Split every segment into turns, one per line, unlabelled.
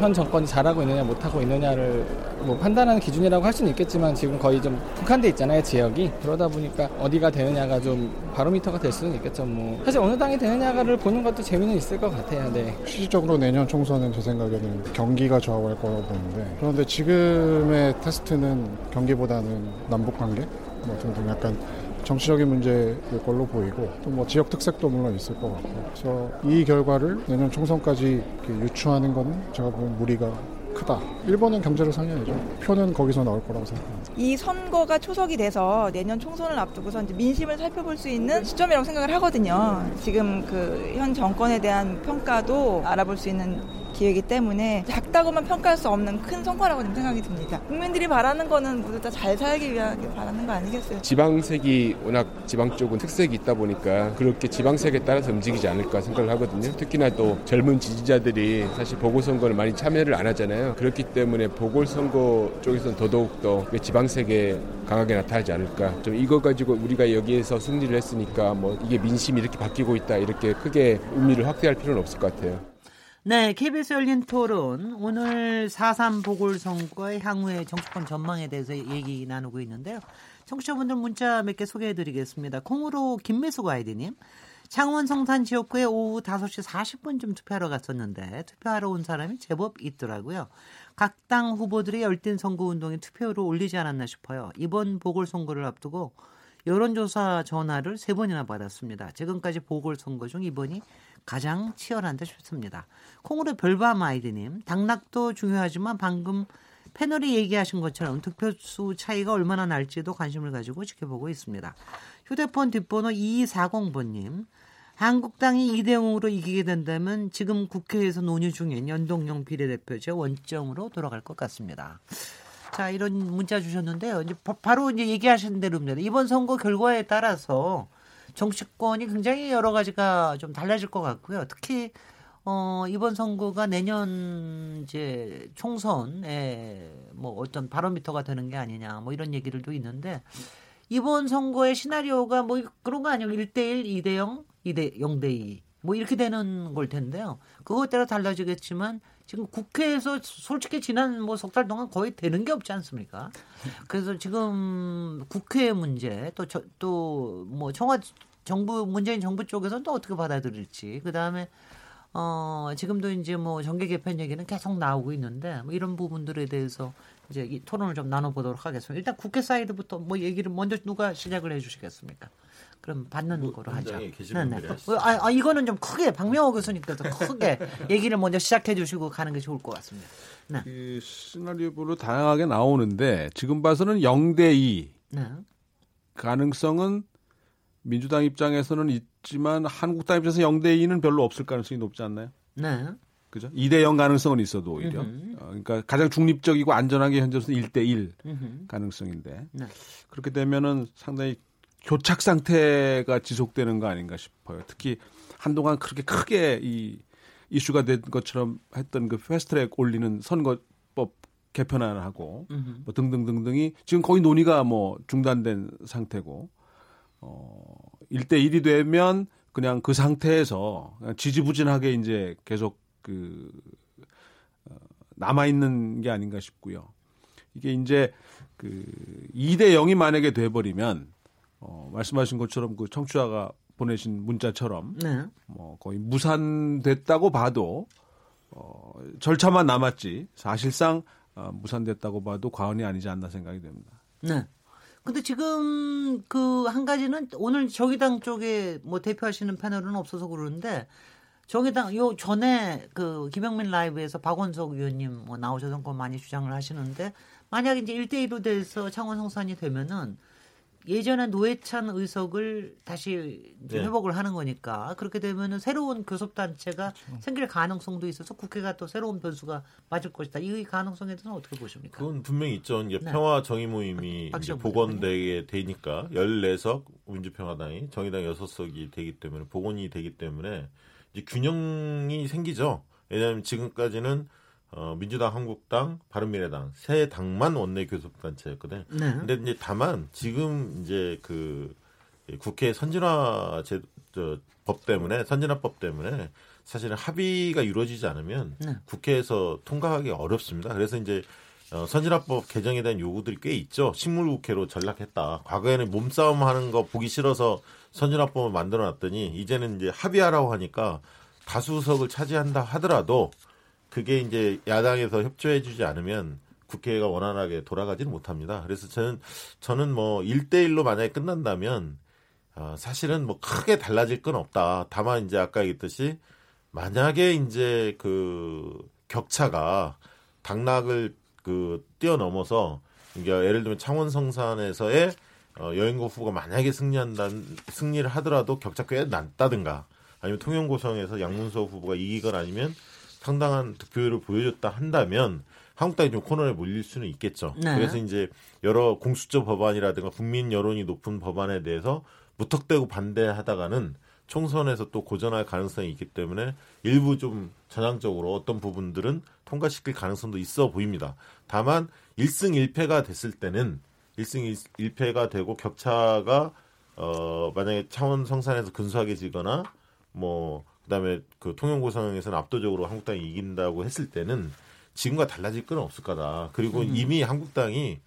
현 정권이 잘하고 있느냐 못하고 있느냐를 뭐 판단하는 기준이라고 할 수는 있겠지만 지금 거의 좀 국한돼 있잖아요 지역이. 그러다 보니까 어디가 되느냐가 좀 바로미터가 될 수는 있겠죠 뭐. 사실 어느 당이 되느냐를 보는 것도 재미는 있을 것 같아요 네.
실질적으로 내년 총선은 제 생각에는 경기가 좌우할 거라고 보는데 그런데 지금의 테스트는 경기보다는 남북 관계? 뭐 등등 약간 정치적인 문제일 걸로 보이고 또 뭐 지역 특색도 물론 있을 것 같고 그래서 이 결과를 내년 총선까지 유추하는 건 제가 보면 무리가 크다. 일본은 경제를 살려야죠. 표는 거기서 나올 거라고 생각합니다.
이 선거가 초석이 돼서 내년 총선을 앞두고서 이제 민심을 살펴볼 수 있는 시점이라고 생각을 하거든요. 지금 그 현 정권에 대한 평가도 알아볼 수 있는 기회이기 때문에 작다고만 평가할 수 없는 큰 성과라고 좀 생각이 듭니다. 국민들이 바라는 거는 모두 다 잘 살기 위하게 바라는 거 아니겠어요?
지방색이 워낙 지방 쪽은 특색이 있다 보니까 그렇게 지방색에 따라서 움직이지 않을까 생각을 하거든요. 특히나 또 젊은 지지자들이 사실 보궐선거를 많이 참여를 안 하잖아요. 그렇기 때문에 보궐선거 쪽에서는 더더욱 더 지방색에 강하게 나타나지 않을까. 좀 이거 가지고 우리가 여기에서 승리를 했으니까 뭐 이게 민심이 이렇게 바뀌고 있다 이렇게 크게 의미를 확대할 필요는 없을 것 같아요.
네, KBS 열린 토론 오늘 4.3 보궐선거의 향후의 정치권 전망에 대해서 얘기 나누고 있는데요. 청취자분들 문자 몇 개 소개해드리겠습니다. 콩으로 김매수 가이드님. 창원 성산 지역구에 오후 5시 40분쯤 투표하러 갔었는데 투표하러 온 사람이 제법 있더라고요. 각 당 후보들의 열띤 선거운동에 투표를 올리지 않았나 싶어요. 이번 보궐선거를 앞두고 여론조사 전화를 세 번이나 받았습니다. 지금까지 보궐선거 중 이번이 가장 치열한 듯 싶습니다. 콩으로 별밤 아이드님, 당락도 중요하지만 방금 패널이 얘기하신 것처럼 득표수 차이가 얼마나 날지도 관심을 가지고 지켜보고 있습니다. 휴대폰 뒷번호 2240번님, 한국당이 2대 0으로 이기게 된다면 지금 국회에서 논의 중인 연동형 비례대표제 원점으로 돌아갈 것 같습니다. 자, 이런 문자 주셨는데요. 이제 바로 이제 얘기하신 대로입니다. 이번 선거 결과에 따라서 정치권이 굉장히 여러 가지가 좀 달라질 것 같고요. 특히 어, 이번 선거가 내년 이제 총선에 뭐 어떤 바로미터가 되는 게 아니냐 뭐 이런 얘기들도 있는데 이번 선거의 시나리오가 뭐 그런 거 아니에요. 1대1, 2대0, 2대 0대2. 뭐 이렇게 되는 걸 텐데요. 그것 따라 달라지겠지만 지금 국회에서 솔직히 지난 뭐 석 달 동안 거의 되는 게 없지 않습니까? 그래서 지금 국회 문제 또또뭐 청와 정부 문재인 정부 쪽에서는 또 어떻게 받아들일지 그 다음에 어 지금도 이제 뭐 정계 개편 얘기는 계속 나오고 있는데 뭐 이런 부분들에 대해서 이제 이 토론을 좀 나눠보도록 하겠습니다. 일단 국회 사이드부터 뭐 얘기를 먼저 누가 시작을 해주시겠습니까? 그럼 받는 뭐, 거로 하죠. 네, 네. 아, 아, 이거는 좀 크게 박명호 교수님께서 크게 얘기를 먼저 시작해 주시고 가는 게 좋을 것 같습니다.
네. 그 시나리오별로 다양하게 나오는데 지금 봐서는 0대 2 네. 가능성은 민주당 입장에서는 있지만 한국당 입장에서 0대 2는 별로 없을 가능성이 높지 않나요?
네.
그죠? 2대 0 가능성은 있어도 오히려. 어, 그러니까 가장 중립적이고 안전하게 현재로서는 1대 1 가능성인데. 네. 그렇게 되면은 상당히 교착 상태가 지속되는 거 아닌가 싶어요. 특히 한동안 그렇게 크게 이 이슈가 된 것처럼 했던 그 패스트트랙 올리는 선거법 개편안을 하고 뭐 등등등등이 지금 거의 논의가 뭐 중단된 상태고 어 1대 1이 되면 그냥 그 상태에서 그냥 지지부진하게 이제 계속 그 어, 남아 있는 게 아닌가 싶고요. 이게 이제 그 2대 0이 만약에 돼 버리면 어, 말씀하신 것처럼 그 청취자가 보내신 문자처럼 네. 뭐 거의 무산됐다고 봐도 어, 절차만 남았지 사실상 어, 무산됐다고 봐도 과언이 아니지 않나 생각이 됩니다.
네. 근데 지금 그 한 가지는 오늘 저기당 쪽에 뭐 대표하시는 패널은 없어서 그러는데 정의당 요 전에 그 김영민 라이브에서 박원석 의원님 뭐 나오셔서 그거 많이 주장을 하시는데 만약 이제 1대1로 돼서 창원 성산이 되면은 예전에 노회찬 의석을 다시
네.
회복을 하는 거니까 그렇게 되면은 새로운 교섭단체가
그렇죠.
생길 가능성도 있어서 국회가 또 새로운 변수가 맞을 것이다. 이 가능성에 대해서는 어떻게 보십니까?
그건 분명히 있죠. 이제
네.
평화 정의 모임이 이제 복원되게 되니까 14석 민주평화당이 정의당 6석이 되기 때문에 복원이 되기 때문에 이제 균형이 생기죠. 왜냐하면 지금까지는 어, 민주당, 한국당, 바른미래당 세 당만 원내 교섭단체였거든.
네.
근데 이제 다만 지금 이제 그 국회 선진화 제, 저, 법 때문에 선진화법 때문에 사실은 합의가 이루어지지 않으면
네.
국회에서 통과하기 어렵습니다. 그래서 이제 어, 선진화법 개정에 대한 요구들이 꽤 있죠. 식물국회로 전락했다. 과거에는 몸싸움 하는 거 보기 싫어서 선진화법을 만들어 놨더니 이제는 이제 합의하라고 하니까 다수석을 차지한다 하더라도 그게 이제 야당에서 협조해 주지 않으면 국회가 원활하게 돌아가지는 못합니다. 그래서 저는 저는 뭐 1대1로 만약에 끝난다면 어, 사실은 뭐 크게 달라질 건 없다. 다만 이제 아까 얘기했듯이 만약에 이제 그 격차가 당락을 그 뛰어넘어서 이게 예를 들면 창원 성산에서의 어, 여인구 후보가 만약에 승리한다 승리를 하더라도 격차 꽤 낮다든가 아니면 통영고성에서 양문석 후보가 이기거나 아니면 상당한 득표율을 보여줬다 한다면 한국당이 좀 코너에 몰릴 수는 있겠죠.
네.
그래서 이제 여러 공수처 법안이라든가 국민 여론이 높은 법안에 대해서 무턱대고 반대하다가는 총선에서 또 고전할 가능성이 있기 때문에 일부 좀 전향적으로 어떤 부분들은 통과시킬 가능성도 있어 보입니다. 다만 1승 1패가 됐을 때는 1승 1패가 되고 격차가 어 만약에 창원 성산에서 근소하게 지거나 뭐 그다음에 그 통영고성에서는 압도적으로 한국당이 이긴다고 했을 때는 지금과 달라질 건 없을 거다. 그리고 이미 한국당이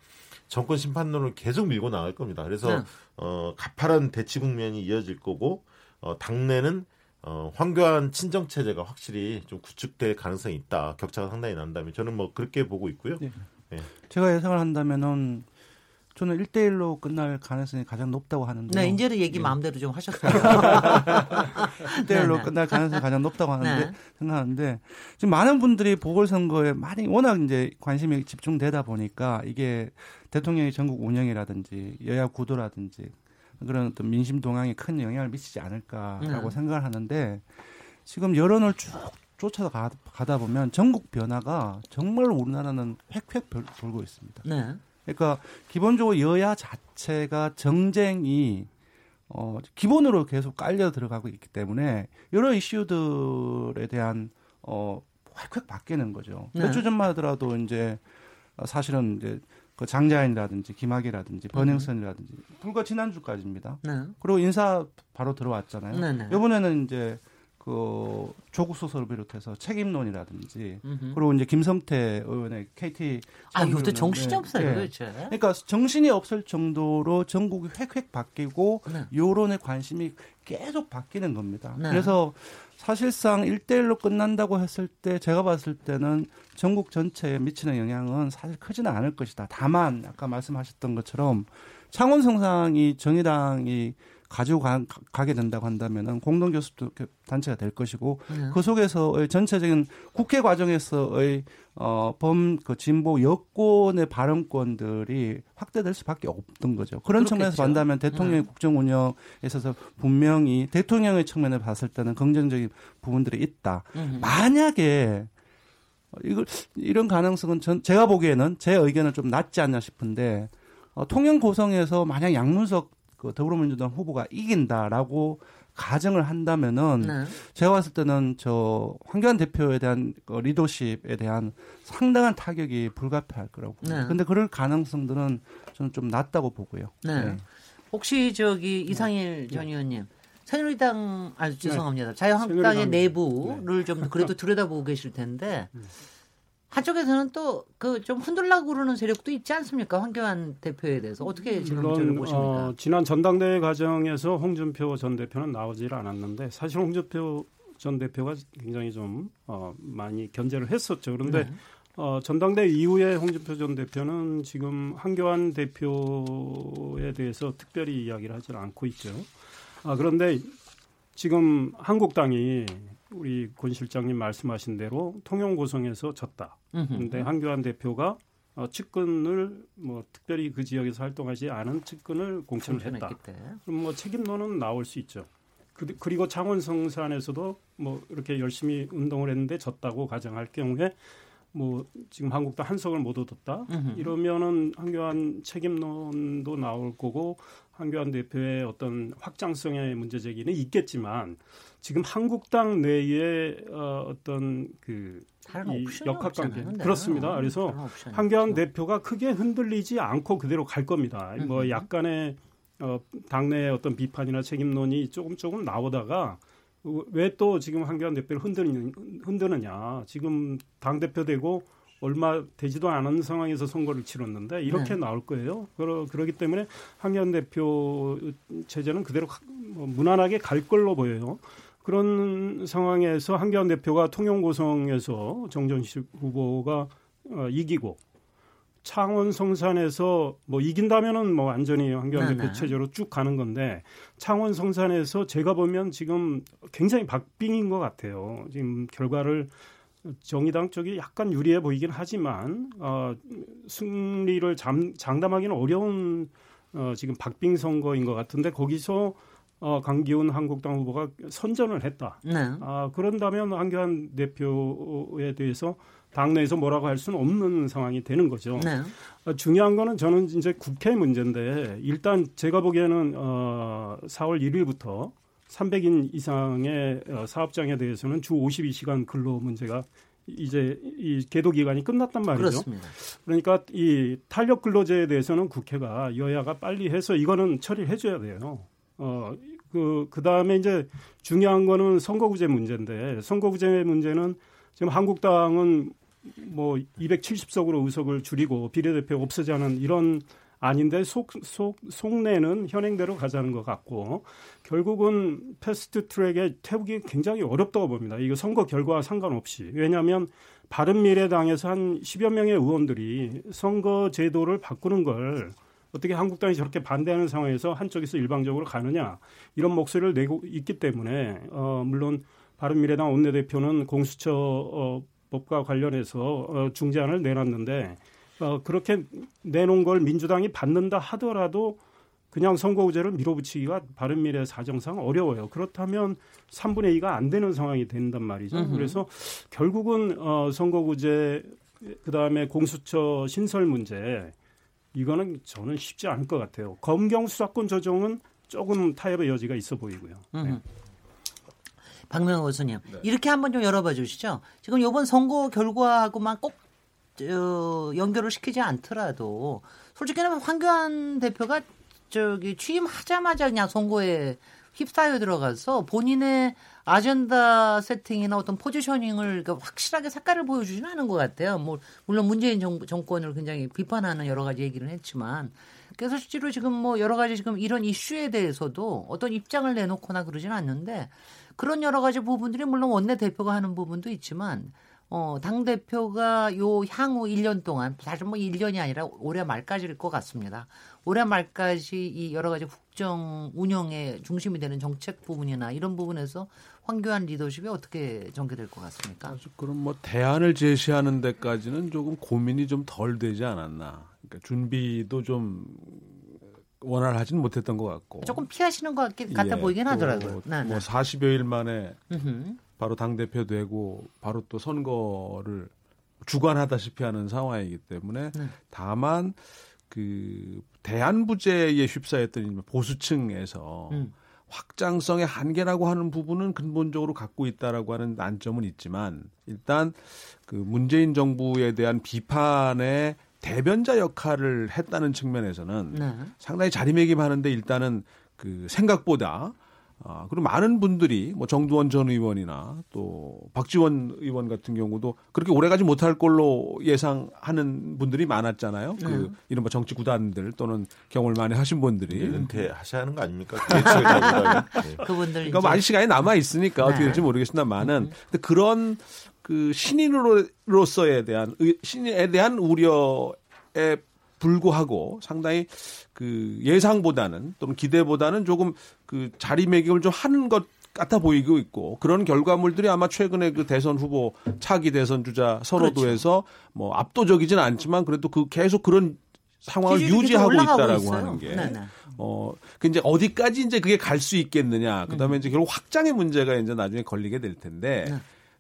정권 심판론을 계속 밀고 나갈 겁니다. 그래서
네.
어 가파른 대치 국면이 이어질 거고 어 당내는 어 황교안 친정 체제가 확실히 좀 구축될 가능성이 있다. 격차가 상당히 난다면 저는 뭐 그렇게 보고 있고요.
네. 제가 예상을 한다면은 저는 1대1로 끝날 가능성이 가장 높다고 하는데.
네, 이제는 얘기
예.
마음대로 좀 하셨어요.
1대1로
네, 네.
끝날 가능성이 가장 높다고 하는데
네.
생각하는데 지금 많은 분들이 보궐선거에 많이 워낙 이제 관심이 집중되다 보니까 이게 대통령의 전국 운영이라든지 여야 구도라든지 그런 어떤 민심 동향에 큰 영향을 미치지 않을까라고
네.
생각을 하는데 지금 여론을 쭉 쫓아서 가, 가다 보면 전국 변화가 정말 우리나라는 획획 돌- 돌고 있습니다.
네.
그러니까 기본적으로 여야 자체가 정쟁이 어 기본으로 계속 깔려 들어가고 있기 때문에 여러 이슈들에 대한 어 획획 바뀌는 거죠.
네.
몇주 전만 하더라도 이제 어, 사실은 이제 그 장자연이라든지 김학이라든지 번영선이라든지 불과 지난주까지입니다.
네.
그리고 인사 바로 들어왔잖아요.
네, 네.
이번에는 이제 그 조국 수석을 비롯해서 책임론이라든지
음흠.
그리고 이제 김성태 의원의 KT
아, 이것도 정신이
네,
없어요,
네.
도대체.
그러니까 정신이 없을 정도로 전국이 획획 바뀌고
네.
여론의 관심이 계속 바뀌는 겁니다.
네.
그래서 사실상 1대1로 끝난다고 했을 때 제가 봤을 때는 전국 전체에 미치는 영향은 사실 크지는 않을 것이다. 다만 아까 말씀하셨던 것처럼 창원 성상이 정의당이 가지고 가, 게 된다고 한다면은 공동교섭 단체가 될 것이고
네.
그 속에서의 전체적인 국회 과정에서의 어범 그 진보 여권의 발언권들이 확대될 수밖에 없던 거죠. 그런
그렇겠죠.
측면에서 본다면 대통령의
네.
국정 운영에 있어서 분명히 대통령의 측면에 봤을 때는 긍정적인 부분들이 있다.
음흠.
만약에 이걸 이런 가능성은 전 제가 보기에는 제 의견은 좀 낮지 않나 싶은데 어, 통영 고성에서 만약 양문석 그 더불어민주당 후보가 이긴다라고 가정을 한다면은
네.
제가 봤을 때는 저 황교안 대표에 대한 그 리더십에 대한 상당한 타격이 불가피할 거라고.
네.
근데 그럴 가능성들은 저는 좀 낮다고 보고요.
네. 혹시 저기 이상일 전 의원님 새누리당 아 죄송합니다 자유한국당의
새누리당.
내부를 좀 그래도 들여다보고 계실 텐데 한쪽에서는 또 그 좀 흔들라고 그러는 세력도 있지 않습니까 황교안 대표에 대해서 어떻게 지금
물론
보십니까?
어, 지난 전당대회 과정에서 홍준표 전 대표는 나오질 않았는데 사실 홍준표 전 대표가 굉장히 좀 어, 많이 견제를 했었죠. 그런데
네.
어, 전당대회 이후에 홍준표 전 대표는 지금 한교안 대표에 대해서 특별히 이야기를 하지 않고 있죠. 아, 그런데 지금 한국당이 우리 권 실장님 말씀하신 대로 통영 고성에서 졌다. 그런데 한교안 대표가 어, 측근을 뭐 특별히 그 지역에서 활동하지 않은 측근을 공천을 했다. 그럼 뭐 책임론은 나올 수 있죠. 그, 그리고 창원 성산에서도 뭐 이렇게 열심히 운동을 했는데 졌다고 가정할 경우에 뭐 지금 한국도 한석을 못 얻었다 이러면은 한교안 책임론도 나올 거고 한교안 대표의 어떤 확장성의 문제 제기는 있겠지만 지금 한국당 내에 어, 어떤 그이 역학관계 그렇습니다. 그래서 한교안 대표가 크게 흔들리지 않고 그대로 갈 겁니다. 뭐 약간의 어, 당내의 어떤 비판이나 책임론이 조금 조금 나오다가 왜 또 지금 한교안 대표를 흔드느냐, 흔드느냐. 지금 당 대표 되고 얼마 되지도 않은 상황에서 선거를 치렀는데 이렇게 네. 나올 거예요. 그러, 그러기 때문에 한교안 대표 체제는 그대로 뭐 무난하게 갈 걸로 보여요. 그런 상황에서 한교안 대표가 통영고성에서 정전식 후보가 어, 이기고 창원 성산에서 뭐 이긴다면은 뭐 완전히 한교안 대표 체제로 쭉 가는 건데 창원 성산에서 제가 보면 지금 굉장히 박빙인 것 같아요. 지금 결과를 정의당 쪽이 약간 유리해 보이긴 하지만 어, 승리를 잠, 장담하기는 어려운 어, 지금 박빙 선거인 것 같은데 거기서 어, 강기훈 한국당 후보가 선전을 했다. 네. 아, 그런다면 한교안 대표에 대해서 당내에서 뭐라고 할 수는 없는 상황이 되는 거죠. 네. 어, 중요한 거는 저는 이제 국회 문제인데 일단 제가 보기에는 어, 4월 1일부터 300인 이상의 어, 사업장에 대해서는 주 52시간 근로 문제가 이제 이 계도 기간이 끝났단 말이죠. 그렇습니다. 그러니까 이 탄력 근로제에 대해서는 국회가 여야가 빨리 해서 이거는 처리를 해줘야 돼요. 어, 그, 그 다음에 이제 중요한 거는 선거구제 문제인데 선거구제 문제는 지금 한국당은 뭐 270석으로 의석을 줄이고 비례대표 없애자는 이런 아닌데 속, 속, 속내는 현행대로 가자는 것 같고 결국은 패스트 트랙에 태우기 굉장히 어렵다고 봅니다. 이거 선거 결과와 상관없이. 왜냐하면 바른미래당에서 한 10여 명의 의원들이 선거 제도를 바꾸는 걸 어떻게 한국당이 저렇게 반대하는 상황에서 한쪽에서 일방적으로 가느냐 이런 목소리를 내고 있기 때문에 어 물론 바른미래당 원내대표는 공수처 어 법과 관련해서 어, 중재안을 내놨는데 어, 그렇게 내놓은 걸 민주당이 받는다 하더라도 그냥 선거구제를 밀어붙이기가 바른미래 사정상 어려워요. 그렇다면 3분의 2가 안 되는 상황이 된단 말이죠. 으흠. 그래서 결국은 어, 선거구제 그다음에 공수처 신설 문제 이거는 저는 쉽지 않을 것 같아요. 검경 수사권 조정은 조금 타협의 여지가 있어 보이고요. 네.
박명호 교수님 네. 이렇게 한번 좀 열어봐 주시죠. 지금 이번 선거 결과하고만 꼭 어, 연결을 시키지 않더라도 솔직히는 황교안 대표가 저기 취임하자마자 그냥 선거에 휩싸여 들어가서 본인의 아젠다 세팅이나 어떤 포지셔닝을 그러니까 확실하게 색깔을 보여주지는 않은 것 같아요. 뭐 물론 문재인 정, 정권을 굉장히 비판하는 여러 가지 얘기를 했지만 그래서 실제로 지금 뭐 여러 가지 지금 이런 이슈에 대해서도 어떤 입장을 내놓거나 그러지는 않는데 그런 여러 가지 부분들이 물론 원내 대표가 하는 부분도 있지만 어, 당 대표가 요 향후 1년 동안, 사실 뭐 1년이 아니라 올해 말까지일 것 같습니다. 올해 말까지 이 여러 가지 국정 운영의 중심이 되는 정책 부분이나 이런 부분에서 황교안 리더십이 어떻게 전개될 것 같습니까?
그럼 뭐 대안을 제시하는 데까지는 조금 고민이 좀 덜 되지 않았나. 그러니까 준비도 좀 원활하지는 못했던 것 같고
조금 피하시는 것 같아 예, 보이긴 하더라고요.
네, 뭐 40여일 만에 바로 당 대표 되고 바로 또 선거를 주관하다시피 하는 상황이기 때문에 네. 다만 그 대한부재에 휩싸였던 보수층에서 음. 확장성의 한계라고 하는 부분은 근본적으로 갖고 있다라고 하는 난점은 있지만 일단 그 문재인 정부에 대한 비판의 대변자 역할을 했다는 측면에서는 네. 상당히 자리매김하는데 일단은 그 생각보다 아, 그리고 많은 분들이 뭐 정두원 전 의원이나 또 박지원 의원 같은 경우도 그렇게 오래가지 못할 걸로 예상하는 분들이 많았잖아요. 그 네. 그 이른바 정치 구단들 또는 경험을 많이 하신 분들이
은퇴하셔야 하는 거 아닙니까?
네. 그분들
그러니까 많이 시간이 남아 있으니까 네. 어떻게 될지 모르겠습니다만은 음. 근데 그런 그 신인으로서에 대한 신인에 대한 우려에 불구하고 상당히 그 예상보다는 또는 기대보다는 조금 그 자리매김을 좀 하는 것 같아 보이고 있고 그런 결과물들이 아마 최근에 그 대선 후보 차기 대선 주자 선호도에서 그렇죠. 뭐 압도적이진 않지만 그래도 그 계속 그런 상황을 유지하고 있다라고 있어요. 하는 게 네네. 어, 그 이제 어디까지 이제 그게 갈 수 있겠느냐. 그 다음에 음. 이제 결국 확장의 문제가 이제 나중에 걸리게 될 텐데 네.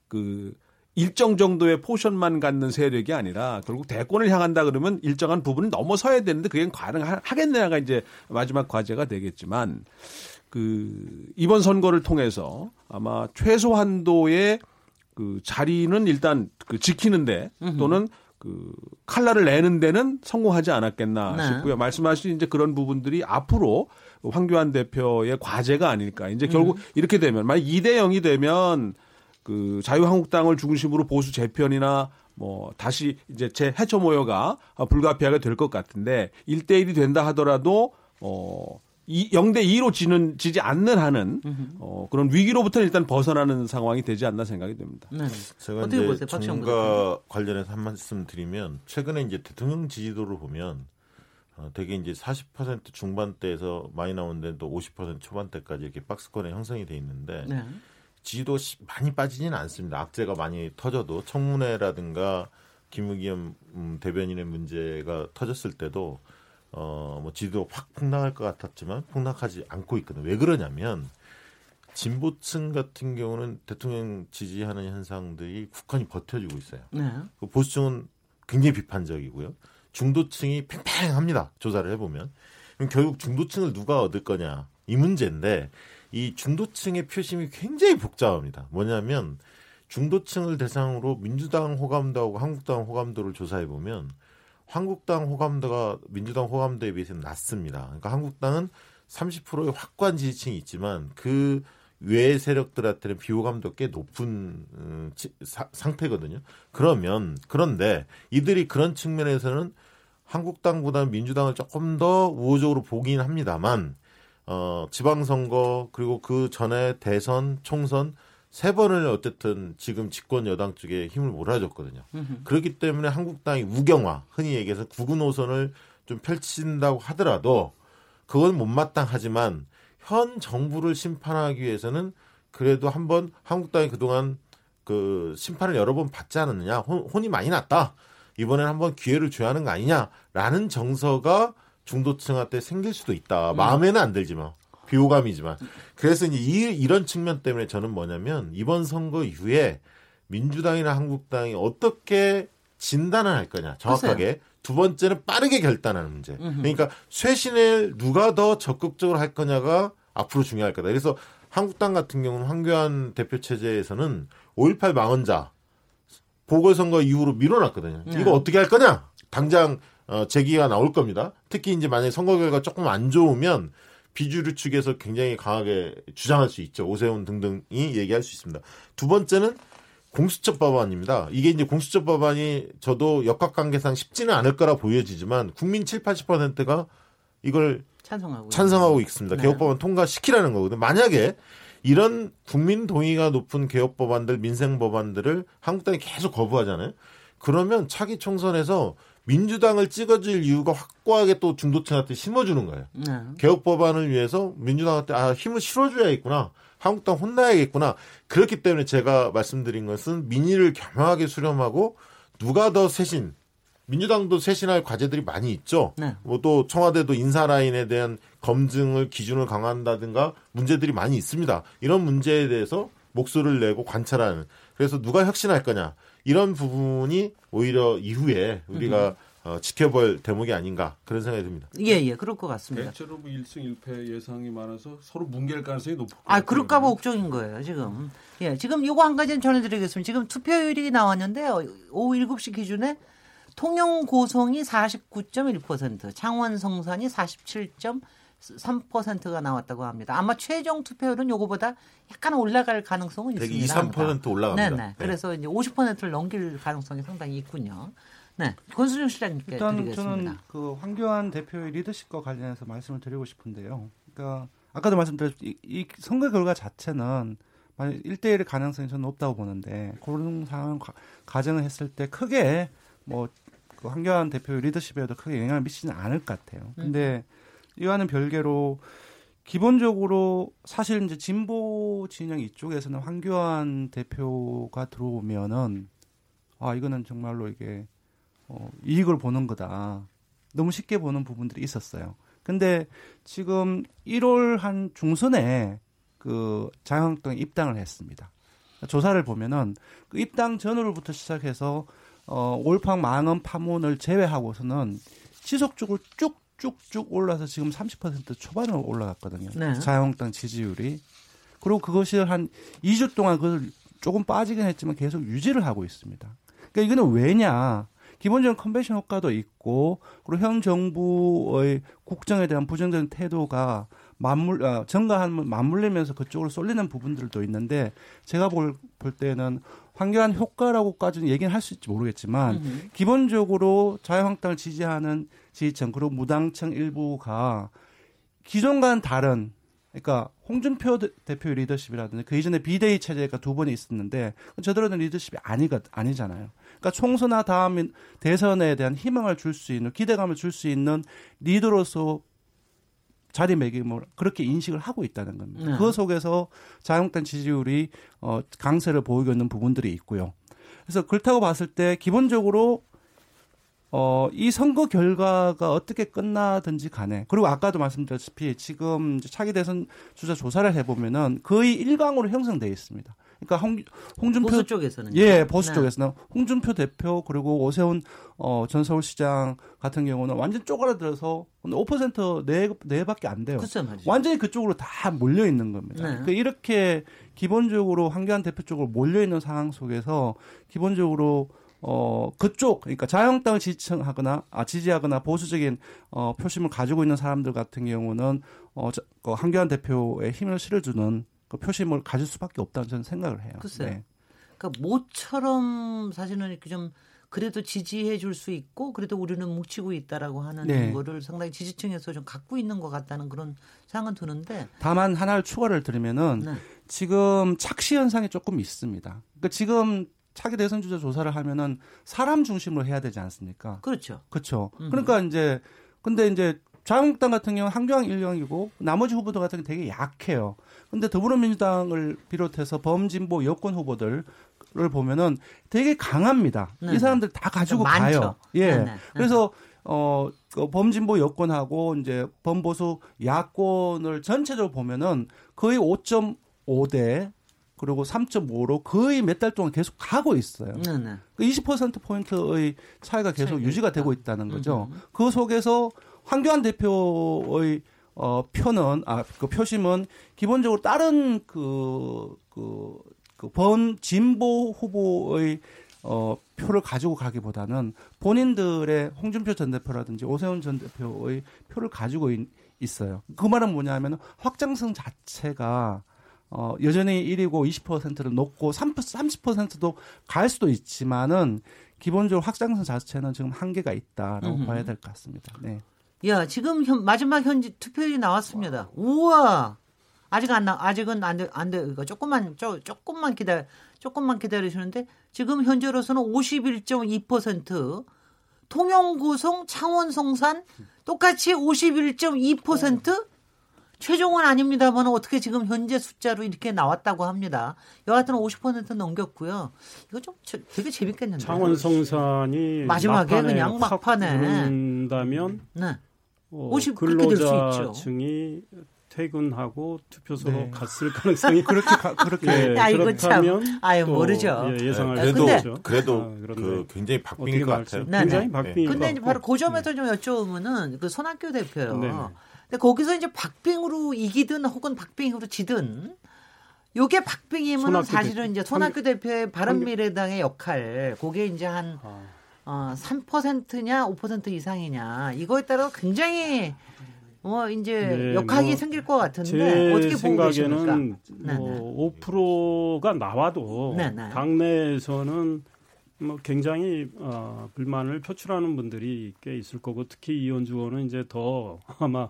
그 일정 정도의 포션만 갖는 세력이 아니라 결국 대권을 향한다 그러면 일정한 부분을 넘어서야 되는데 그게 가능하겠느냐가 이제 마지막 과제가 되겠지만 그 이번 선거를 통해서 아마 최소한도의 그 자리는 일단 그 지키는데 또는 그 칼날을 내는 데는 성공하지 않았겠나 네. 싶고요. 말씀하신 이제 그런 부분들이 앞으로 황교안 대표의 과제가 아닐까. 이제 결국 음. 이렇게 되면 만약 2대 0이 되면 그 자유한국당을 중심으로 보수 재편이나 뭐 다시 이제 제 해초 모여가 불가피하게 될 것 같은데 1대 1이 된다 하더라도 어 이, 0대 2로 지는, 지지 않는 한은, 어, 그런 위기로부터 일단 벗어나는 상황이 되지 않나 생각이 듭니다. 네.
제가 어떻게 이제 정가 관련해서 한 말씀 드리면, 최근에 이제 대통령 지지도를 보면, 어, 되게 이제 40% 중반대에서 많이 나오는데 또 50% 초반대까지 이렇게 박스권에 형성이 돼 있는데, 네. 지지도 많이 빠지지는 않습니다. 악재가 많이 터져도 청문회라든가 김의겸 음, 대변인의 문제가 터졌을 때도 어, 뭐 지도 확 폭락할 것 같았지만 폭락하지 않고 있거든요. 왜 그러냐면 진보층 같은 경우는 대통령 지지하는 현상들이 국한이 버텨주고 있어요. 네. 그 보수층은 굉장히 비판적이고요. 중도층이 팽팽합니다. 조사를 해보면. 그럼 결국 중도층을 누가 얻을 거냐 이 문제인데 이 중도층의 표심이 굉장히 복잡합니다. 뭐냐면 중도층을 대상으로 민주당 호감도하고 한국당 호감도를 조사해 보면 한국당 호감도가 민주당 호감도에 비해서는 낮습니다. 그러니까 한국당은 30%의 확고한 지지층이 있지만 그외 세력들한테는 비호감도 꽤 높은 음, 사, 상태거든요. 그러면 그런데 이들이 그런 측면에서는 한국당보다는 민주당을 조금 더 우호적으로 보긴 합니다만 어, 지방선거 그리고 그 전에 대선, 총선 세 번을 어쨌든 지금 집권 여당 쪽에 힘을 몰아줬거든요. 그렇기 때문에 한국당이 우경화, 흔히 얘기해서 구군 노선을 좀 펼친다고 하더라도 그건 못마땅하지만 현 정부를 심판하기 위해서는 그래도 한번 한국당이 그동안 그 심판을 여러 번 받지 않았느냐 혼, 혼이 많이 났다 이번엔 한번 기회를 줘야 하는 거 아니냐라는 정서가 중도층한테 생길 수도 있다 마음에는 안 들지만 비호감이지만 그래서 이제 이, 이런 측면 때문에 저는 뭐냐면 이번 선거 이후에 민주당이나 한국당이 어떻게 진단을 할 거냐 정확하게 글쎄요. 두 번째는 빠르게 결단하는 문제. 그러니까 쇄신을 누가 더 적극적으로 할 거냐가 앞으로 중요할 거다. 그래서 한국당 같은 경우는 황교안 대표 체제에서는 5.18 망언자 보궐선거 이후로 밀어놨거든요. 네. 이거 어떻게 할 거냐? 당장 어, 제기가 나올 겁니다. 특히 이제 만약에 선거 결과 조금 안 좋으면 비주류 측에서 굉장히 강하게 주장할 수 있죠. 오세훈 등등이 얘기할 수 있습니다. 두 번째는 공수처 법안입니다. 이게 이제 공수처 법안이 저도 역학관계상 쉽지는 않을 거라 보여지지만 국민 7, 80%가 이걸 찬성하고, 찬성하고 있습니다. 네. 개혁법안 통과시키라는 거거든요. 만약에 이런 국민 동의가 높은 개혁 법안들, 민생 법안들을 한국당이 계속 거부하잖아요. 그러면 차기 총선에서 민주당을 찍어줄 이유가 확고하게 또 중도층한테 심어주는 거예요. 네. 개혁 법안을 위해서 민주당한테 아 힘을 실어줘야겠구나. 한국당 혼나야겠구나. 그렇기 때문에 제가 말씀드린 것은 민의를 겸허하게 수렴하고 누가 더 쇄신, 민주당도 쇄신할 과제들이 많이 있죠. 네. 뭐또 청와대도 인사 라인에 대한 검증을 기준을 강화한다든가 문제들이 많이 있습니다. 이런 문제에 대해서 목소리를 내고 관찰하는. 그래서 누가 혁신할 거냐. 이런 부분이 오히려 이후에 우리가 어, 지켜볼 대목이 아닌가 그런 생각이 듭니다.
예, 예, 그럴 것 같습니다.
대체로 뭐 1승 1패 예상이 많아서 서로 뭉갤 가능성이 높고.
아, 그럴까봐 걱정인 거예요, 지금. 예, 지금 요거 한 가지는 전해드리겠습니다. 지금 투표율이 나왔는데요. 오후 7시 기준에 통영 고성이 49.1%, 창원 성산이 47. 3%가 나왔다고 합니다. 아마 최종 투표율은 요거보다 약간 올라갈 가능성은 있습니다.
2, 3% 올라갑니다. 네네.
네. 그래서 이제 50%를 넘길 가능성이 상당히 있군요. 네, 권수정 실장님께 일단 드리겠습니다.
저는 그 황교안 대표의 리더십과 관련해서 말씀을 드리고 싶은데요. 그러니까 아까도 말씀드렸듯이 이, 선거 결과 자체는 만약 1대1의 가능성이 저는 높다고 보는데 그런 상황 가정을 했을 때 크게 뭐 그 황교안 대표의 리더십에도 크게 영향을 미치지는 않을 것 같아요. 근데 음. 이와는 별개로 기본적으로 사실 이제 진보 진영 이쪽에서는 황교안 대표가 들어오면은 아 이거는 정말로 이게 어, 이익을 보는 거다. 너무 쉽게 보는 부분들이 있었어요. 근데 지금 1월 한 중순에 그 자유한국당에 입당을 했습니다. 조사를 보면은 그 입당 전후로부터 시작해서 어, 올팡 망언 파문을 제외하고서는 지속적으로 쭉 쭉쭉 올라서 지금 30% 초반으로 올라갔거든요. 네. 자유한국당 지지율이. 그리고 그것이 한 2주 동안 그걸 조금 빠지긴 했지만 계속 유지를 하고 있습니다. 그러니까 이거는 왜냐? 기본적인 컨벤션 효과도 있고 그리고 현 정부의 국정에 대한 부정적인 태도가 맞물 아, 정가한 맞물리면서 그쪽으로 쏠리는 부분들도 있는데 제가 볼, 볼 때는 황교안 효과라고까지는 얘기는 할 수 있지 모르겠지만 음. 기본적으로 자유한국당을 지지하는 지지층 그리고 무당층 일부가 기존과는 다른 그러니까 홍준표 대표 리더십이라든지 그 이전에 비대위 체제가 두 번이 있었는데 저들은 리더십이 아니가 아니잖아요. 그러니까 총선화 다음 대선에 대한 희망을 줄 수 있는 기대감을 줄 수 있는 리더로서 자리매김을 그렇게 인식을 하고 있다는 겁니다. 네. 그 속에서 자유한국당 지지율이 어 강세를 보이고 있는 부분들이 있고요. 그래서 그렇다고 봤을 때 기본적으로 어, 이 선거 결과가 어떻게 끝나든지 간에 그리고 아까도 말씀드렸다시피 지금 차기 대선 주자 조사를 해보면은 거의 일강으로 형성돼 있습니다. 그러니까 홍, 홍준표
보수 쪽에서는
예 보수 네. 쪽에서는 홍준표 대표 그리고 오세훈 어, 전 서울시장 같은 경우는 완전 쪼그라들어서 5% 네, 네밖에 안 돼요. 완전히 그쪽으로 다 몰려 있는 겁니다. 네. 그러니까 이렇게 기본적으로 황교안 대표 쪽으로 몰려 있는 상황 속에서 기본적으로 어, 그쪽, 그러니까 자유한국당을 지지하거나, 아, 지지하거나 보수적인, 어, 표심을 가지고 있는 사람들 같은 경우는, 어, 저, 그 한교안 대표의 힘을 실어주는 그 표심을 가질 수밖에 없다는 저는 생각을 해요.
글쎄요. 네. 그러니까 모처럼 사실은 이렇게 좀 그래도 지지해 줄 수 있고 그래도 우리는 뭉치고 있다라고 하는 네. 거를 상당히 지지층에서 좀 갖고 있는 것 같다는 그런 생각은 드는데
다만 하나를 추가를 드리면은 네. 지금 착시 현상이 조금 있습니다. 그러니까 지금 차기 대선 주자 조사를 하면은 사람 중심으로 해야 되지 않습니까?
그렇죠.
그렇죠. 음. 그러니까 이제 근데 이제 자유한국당 같은 경우는 한교안 일령이고 나머지 후보들 같은 경우 되게 약해요. 근데 더불어민주당을 비롯해서 범진보 여권 후보들을 보면은 되게 강합니다. 네 이 사람들 다 가지고 가요. 예. 네 네. 그래서 어, 그 범진보 여권하고 이제 범보수 야권을 전체적으로 보면은 거의 5.5대 그리고 3.5로 거의 몇 달 동안 계속 가고 있어요. 네 네. 그 20% 포인트의 차이가 계속 유지가 되고 있다는 거죠. 음흠. 그 속에서 황교안 대표의 어 표는 아 그 표심은 기본적으로 다른 그그 그, 그, 번 진보 후보의 어 표를 가지고 가기보다는 본인들의 홍준표 전 대표라든지 오세훈 전 대표의 표를 가지고 있, 있어요. 그 말은 뭐냐면 확장성 자체가 어, 여전히 1위고 20%를 높고 3, 30%도 갈 수도 있지만은 기본적으로 확장성 자체는 지금 한계가 있다라고 음흠. 봐야 될 것 같습니다. 네.
야, 지금 현, 마지막 현지 투표율이 나왔습니다. 우와. 아직 안 나, 아직은 안 돼, 안 돼. 이거 조금만, 조, 조금만 기다려, 조금만 기다리시는데 지금 현재로서는 51.2%, 통영 고성, 창원 성산 똑같이 51.2%, 최종은 아닙니다만 어떻게 지금 현재 숫자로 이렇게 나왔다고 합니다. 여하튼 50% 넘겼고요. 이거 좀 되게 재밌겠는데.
창원 성산이
마지막에 그냥 막판에
그런다면 네. 어, 50 근로자층이 퇴근하고 투표소로 네. 갔을 가능성이
그렇게 가, 그렇게 예,
아, 이거 참 아유 모르죠.
예, 예상할 네, 그래도 근데, 그래도 아, 그 굉장히 박빙일 것 같아요.
네, 굉장히 박빙.
근데 이제 바로 그 점에서 좀 여쭤보면은 그 손학규 대표요. 네. 근데 거기서 이제 박빙으로 이기든 혹은 박빙으로 지든 요게 박빙이면 사실은 이제 손학규 대표의 바른미래당의 역할, 그게 이제 한 아. 어, 3%냐 5% 이상이냐 이거에 따라 굉장히 뭐 이제 네, 역학이 뭐 생길 것 같은데 어떻게 보고 계십니까?
뭐 5%가 나와도 네네. 당내에서는 뭐 굉장히 어, 불만을 표출하는 분들이 꽤 있을 거고 특히 이현주 의원은 이제 더 아마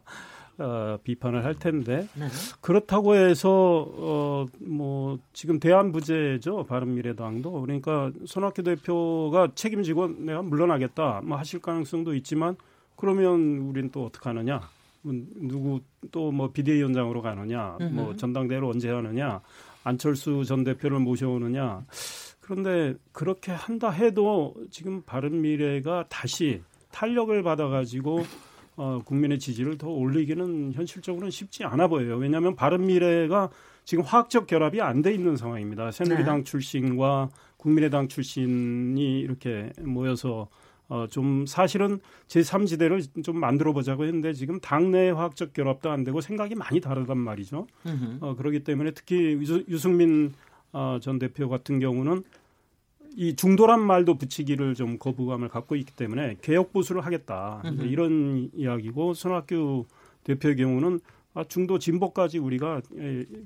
어, 비판을 할 텐데 네. 그렇다고 해서 어, 뭐 지금 대한부재죠 바른미래당도. 그러니까 손학규 대표가 책임지고 내가 물러나겠다 뭐 하실 가능성도 있지만 그러면 우리는 또 어떻게 하느냐? 누구 또 뭐 비대위원장으로 가느냐, 뭐 전당대회를 언제 하느냐, 안철수 전 대표를 모셔오느냐. 그런데 그렇게 한다 해도 지금 바른미래가 다시 탄력을 받아가지고 어, 국민의 지지를 더 올리기는 현실적으로는 쉽지 않아 보여요. 왜냐하면 바른 미래가 지금 화학적 결합이 안 돼 있는 상황입니다. 새누리당 네. 출신과 국민의당 출신이 이렇게 모여서 어, 좀 사실은 제3지대를 좀 만들어 보자고 했는데 지금 당내 화학적 결합도 안 되고 생각이 많이 다르단 말이죠. 어, 그렇기 때문에 특히 유, 승민 어, 전 대표 같은 경우는 이 중도란 말도 붙이기를 좀 거부감을 갖고 있기 때문에 개혁 보수를 하겠다. 이런 이야기고 손학규 대표의 경우는 아, 중도 진보까지 우리가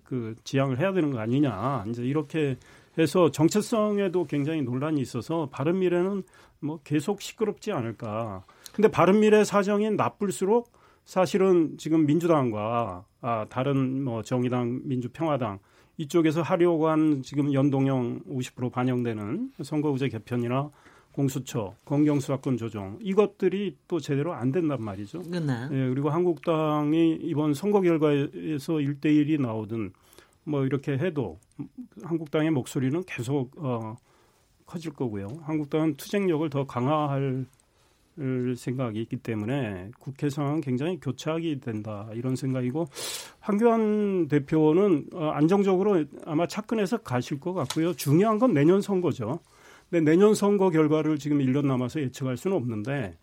그 지향을 해야 되는 거 아니냐. 이제 이렇게 해서 정체성에도 굉장히 논란이 있어서 바른 미래는 뭐 계속 시끄럽지 않을까. 근데 바른 미래 사정이 나쁠수록 사실은 지금 민주당과 아, 다른 뭐 정의당, 민주평화당 이쪽에서 하려고 한 지금 연동형 50% 반영되는 선거구제 개편이나 공수처, 검경수사권 조정 이것들이 또 제대로 안 된단 말이죠. 네. 예, 그리고 한국당이 이번 선거 결과에서 1대1이 나오든 뭐 이렇게 해도 한국당의 목소리는 계속 어, 커질 거고요. 한국당은 투쟁력을 더 강화할 생각이 있기 때문에 국회 상황은 굉장히 교착이 된다 이런 생각이고 황교안 대표는 어, 안정적으로 아마 착근해서 가실 것 같고요. 중요한 건 내년 선거죠. 근데 내년 선거 결과를 지금 1년 남아서 예측할 수는 없는데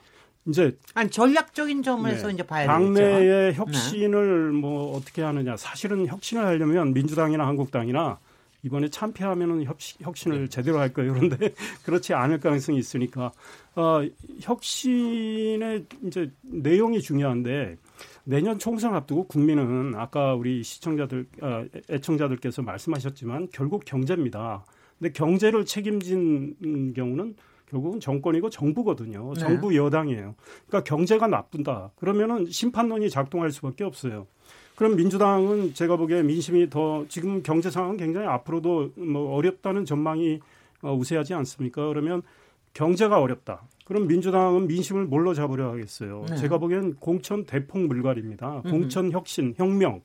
이제
아니 전략적인 점에서 네. 이제 봐야
되겠죠. 당내의 네. 혁신을 네. 뭐 어떻게 하느냐. 사실은 혁신을 하려면 민주당이나 한국당이나 이번에 참패하면은 혁신, 을 네. 제대로 할 거예요. 그런데 그렇지 않을 가능성이 있으니까 어, 혁신의 이제 내용이 중요한데 내년 총선 앞두고 국민은 아까 우리 시청자들 어, 애청자들께서 말씀하셨지만 결국 경제입니다. 근데 경제를 책임진 경우는 결국은 정권이고 정부거든요. 네. 정부 여당이에요. 그러니까 경제가 나쁜다. 그러면은 심판론이 작동할 수밖에 없어요. 그럼 민주당은 제가 보기에 민심이 더 지금 경제 상황은 굉장히 앞으로도 뭐 어렵다는 전망이 어, 우세하지 않습니까? 그러면 경제가 어렵다. 그럼 민주당은 민심을 뭘로 잡으려 하겠어요? 네. 제가 보기엔 공천 대폭 물갈입니다. 공천 혁신, 혁명.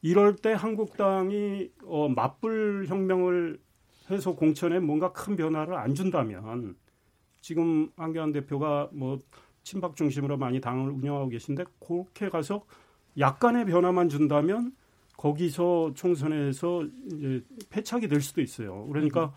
이럴 때 한국당이 어, 맞불 혁명을 해서 공천에 뭔가 큰 변화를 안 준다면 지금 한교안 대표가 뭐 친박 중심으로 많이 당을 운영하고 계신데 그렇게 가서 약간의 변화만 준다면 거기서 총선에서 이제 패착이 될 수도 있어요. 그러니까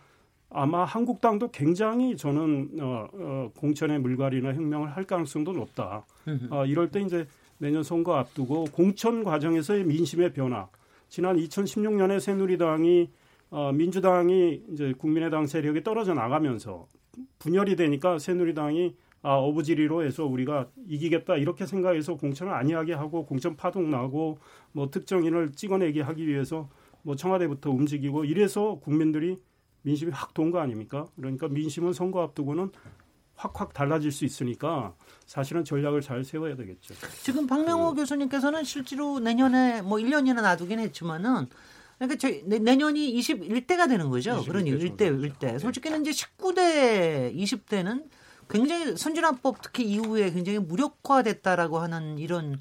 아마 한국당도 굉장히 저는 어, 어, 공천의 물갈이나 혁명을 할 가능성도 높다. 어, 이럴 때 이제 내년 선거 앞두고 공천 과정에서의 민심의 변화. 지난 2016년에 새누리당이 어, 민주당이 이제 국민의당 세력이 떨어져 나가면서 분열이 되니까 새누리당이 아, 어부지리로 해서 우리가 이기겠다 이렇게 생각해서 공천을 아니하게 하고 공천 파동 나고 뭐 특정인을 찍어내게 하기 위해서 뭐 청와대부터 움직이고 이래서 국민들이 민심이 확 돈 거 아닙니까? 그러니까 민심은 선거 앞두고는 확확 달라질 수 있으니까 사실은 전략을 잘 세워야 되겠죠.
지금 박명호 그, 교수님께서는 실제로 내년에 뭐 1년이나 놔두긴 했지만은 그러니까 저희 내년이 21대가 되는 거죠. 그러니 1대 1대. 솔직히는 이제 19대 20대는 굉장히 선진화법 특히 이후에 굉장히 무력화됐다라고 하는 이런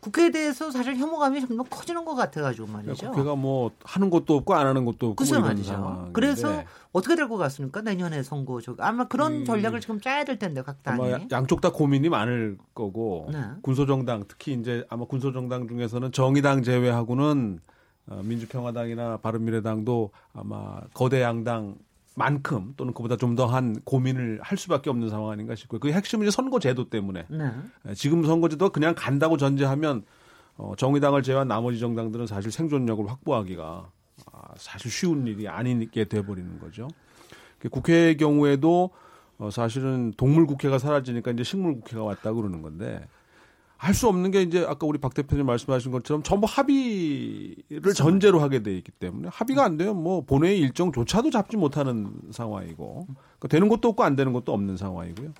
국회에 대해서 사실 혐오감이 점점 커지는 것 같아가지고 말이죠.
국회가 뭐 하는 것도 없고 안 하는 것도 없고
글쎄 말이죠. 그래서 어떻게 될 것 같습니까? 내년에 선거 저 아마 그런 음, 전략을 지금 짜야 될 텐데 각 당이.
양쪽 다 고민이 많을 거고 네. 군소정당 특히 이제 아마 군소정당 중에서는 정의당 제외하고는 어, 민주평화당이나 바른미래당도 아마 거대 양당 만큼 또는 그보다 좀 더한 고민을 할 수밖에 없는 상황 아닌가 싶고요. 그 핵심은 이제 선거제도 때문에 네. 예, 지금 선거제도가 그냥 간다고 전제하면 어, 정의당을 제외한 나머지 정당들은 사실 생존력을 확보하기가 아, 사실 쉬운 일이 아니게 돼버리는 거죠. 국회의 경우에도 어, 사실은 동물 국회가 사라지니까 이제 식물 국회가 왔다 그러는 건데 할 수 없는 게 이제 아까 우리 박 대표님 말씀하신 것처럼 전부 합의를 전제로 하게 돼 있기 때문에 합의가 안 되면 뭐 본회의 일정조차도 잡지 못하는 상황이고 그러니까 되는 것도 없고 안 되는 것도 없는 상황이고요.